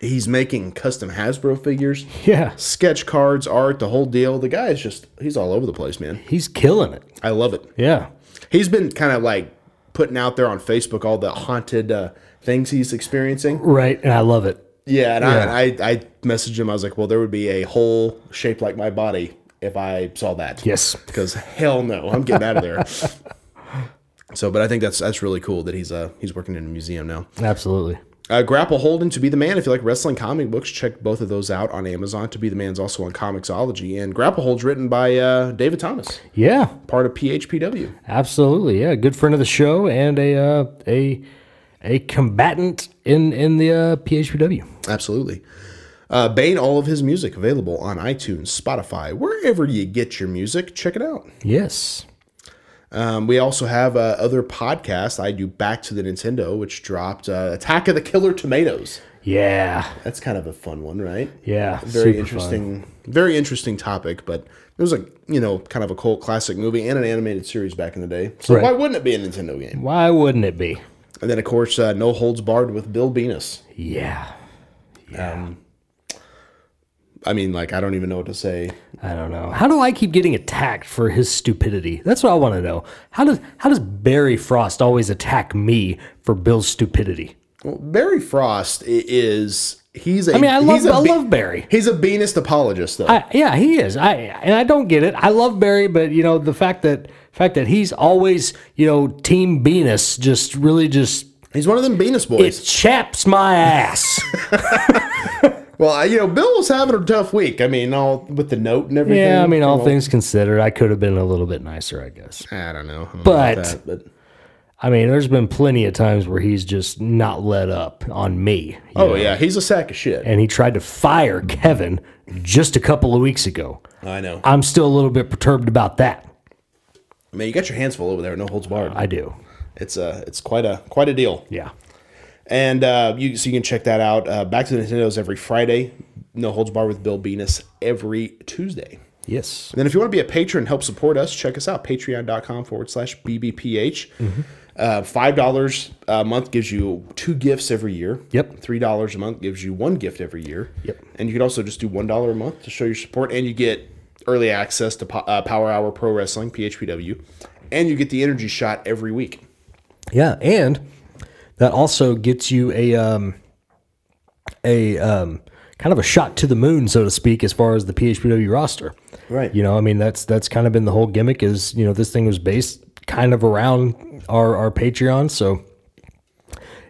He's making custom Hasbro figures, Yeah. sketch cards, art, the whole deal. The guy is just he's all over the place, man. He's killing it. I love it. Yeah. He's been kind of like putting out there on Facebook all the haunted uh, things he's experiencing. Right. And I love it. Yeah, and Yeah. I, I I messaged him. I was like, well, there would be a hole shaped like my body if I saw that. Yes. because hell no, I'm getting out of there. so, but I think that's that's really cool that he's uh he's working in a museum now. Absolutely. Uh, Grapple Holden, To Be the Man. If you like wrestling comic books, check both of those out on Amazon. To Be the Man's also on Comixology. And Grapple Hold's written by uh, David Thomas, Yeah, part of PHPW. absolutely. Yeah, good friend of the show and a uh, a a combatant in in the uh, PHPW. Absolutely. Uh, Bane, all of his music available on iTunes, Spotify, wherever you get your music. Check it out. Yes. Um, we also have uh, other podcasts. I do Back to the Nintendo, which dropped uh, Attack of the Killer Tomatoes. Yeah. That's kind of a fun one, right? Yeah. Very interesting, very interesting topic. But it was a you know kind of a cult classic movie and an animated series back in the day. So Right. why wouldn't it be a Nintendo game? Why wouldn't it be? And then of course uh, No Holds Barred with Bill Venus. Yeah. um, I mean, like I don't even know what to say. I don't know. How do I keep getting attacked for his stupidity? That's what I want to know. How does how does Barry Frost always attack me for Bill's stupidity? Well, Barry Frost is he's a. I mean, I he's love- a I Be- love Barry. He's a Beanist apologist, though. I, yeah, he is. I and I don't get it. I love Barry, but you know the fact that fact that he's always you know Team Venus just really just he's one of them Beanist boys. it chaps my ass. well, I- you know, Bill was having a tough week. I mean, all with the note and everything. yeah, I mean, all you know. things considered, I could have been a little bit nicer, I guess. I don't know. I don't But- that, but I mean, there's been plenty of times where he's just not let up on me. oh know? yeah, he's a sack of shit. and he tried to fire Kevin just a couple of weeks ago. I know. I'm still a little bit perturbed about that. I mean, you got your hands full over there. No holds barred. I do. It's a it's quite a quite a deal. Yeah. And uh, you so you can check that out. Uh, Back to the Nintendo's every Friday. No holds Bar with Bill Venus every Tuesday. Yes. And then if you want to be a patron and help support us, check us out. Patreon.com forward slash BBPH. Uh, $5 a month gives you two gifts every year. Yep. $3 a month gives you one gift every year. Yep. And you can also just do $1 a month to show your support. And you get early access to Po- uh, Power Hour Pro Wrestling, PHPW. And you get the energy shot every week. Yeah, and that also gets you a um, a um, kind of a shot to the moon, so to speak, as far as the PHPW roster. Right. You know, I mean, that's that's kind of been the whole gimmick. Is you know, this thing was based kind of around our our Patreon. So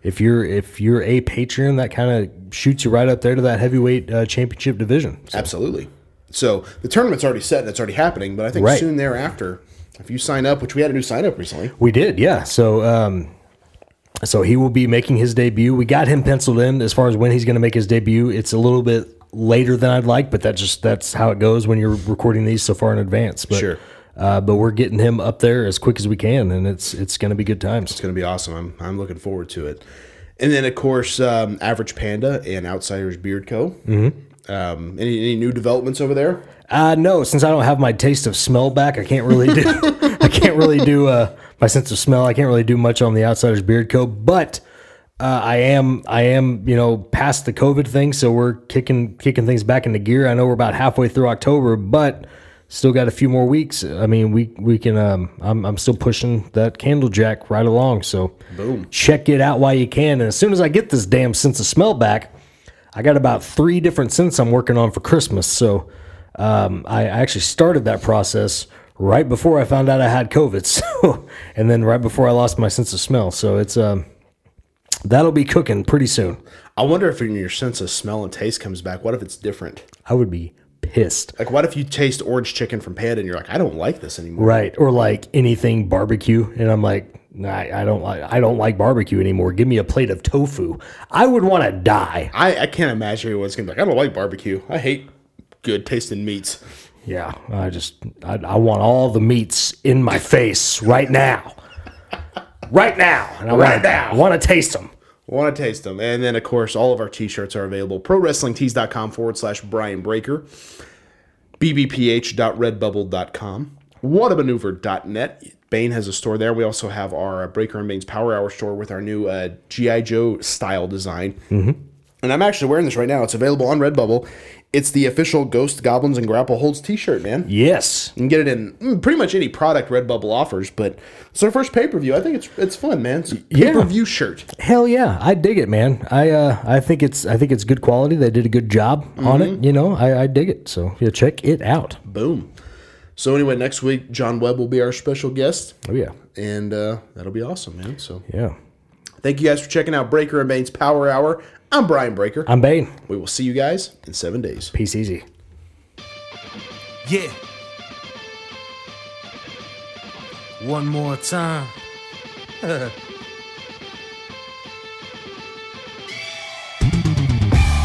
if you're if you're a Patreon, that kind of shoots you right up there to that heavyweight uh, championship division. So, Absolutely. So the tournament's already set and it's already happening. But I think Right. soon thereafter, if you sign up, which we had a new sign up recently. We did, yeah. So, um, so he will be making his debut. We got him penciled in as far as when he's going to make his debut. It's a little bit later than I'd like, but that just that's how it goes when you're recording these so far in advance. But, Sure. Uh, but we're getting him up there as quick as we can, and it's it's going to be good times. It's going to be awesome. I'm, I'm looking forward to it. And then, of course, um, Average Panda and Outsiders Beard Co. Mm-hmm. Um, any, any new developments over there? Uh, no, since I don't have my taste of smell back, I can't really do. I can't really do uh, my sense of smell. I can't really do much on the Outsiders Beard Co. But uh, I am, I am, you know, past the COVID thing, so we're kicking kicking things back into gear. I know we're about halfway through October, but still got a few more weeks. I mean, we we can. Um, I'm I'm still pushing that Candlejack right along. So Boom. check it out while you can. And as soon as I get this damn sense of smell back, I got about three different scents I'm working on for Christmas. So um, I, I actually started that process right before I found out I had COVID. So, and then right before I lost my sense of smell. So it's um, that'll be cooking pretty soon. I wonder if your sense of smell and taste comes back, what if it's different? I would be pissed. Like, what if you taste orange chicken from Panda and you're like, I don't like this anymore? Right. Or like anything barbecue. And I'm like, nah, I don't like I don't like barbecue anymore. Give me a plate of tofu. I would want to die. I, I can't imagine anyone's going to be like, I don't like barbecue. I hate good tasting meats. Yeah. I just I, I want all the meats in my face right now. Right now. And I Right wanna, now. I want to taste them. I want to taste them. And then, of course, all of our t shirts are available. ProWrestlingTees.com forward slash Brian Breaker. BBPH.redbubble.com. Whatamaneuver.net. Bane has a store there. We also have our uh, Breaker and Bane's Power Hour store with our new uh, G.I. Joe style design. Mm-hmm. And I'm actually wearing this right now. It's available on Redbubble. It's the official Ghost Goblins and Grapple Holds t shirt, man. Yes. You can get it in mm, pretty much any product Redbubble offers, but it's our first pay per view. I think it's it's fun, man. It's a pay per view shirt. Hell yeah, I dig it, man. I uh, I think it's I think it's good quality. They did a good job on Mm-hmm. it. You know, I, I dig it. So yeah, check it out. Boom. So anyway, next week John Webb will be our special guest, Oh yeah, and uh, that'll be awesome, man. So yeah. Thank you guys for checking out Breaker and Bane's Power Hour. I'm Brian Breaker. I'm Bane. we will see you guys in seven days. Peace easy. Yeah. One more time.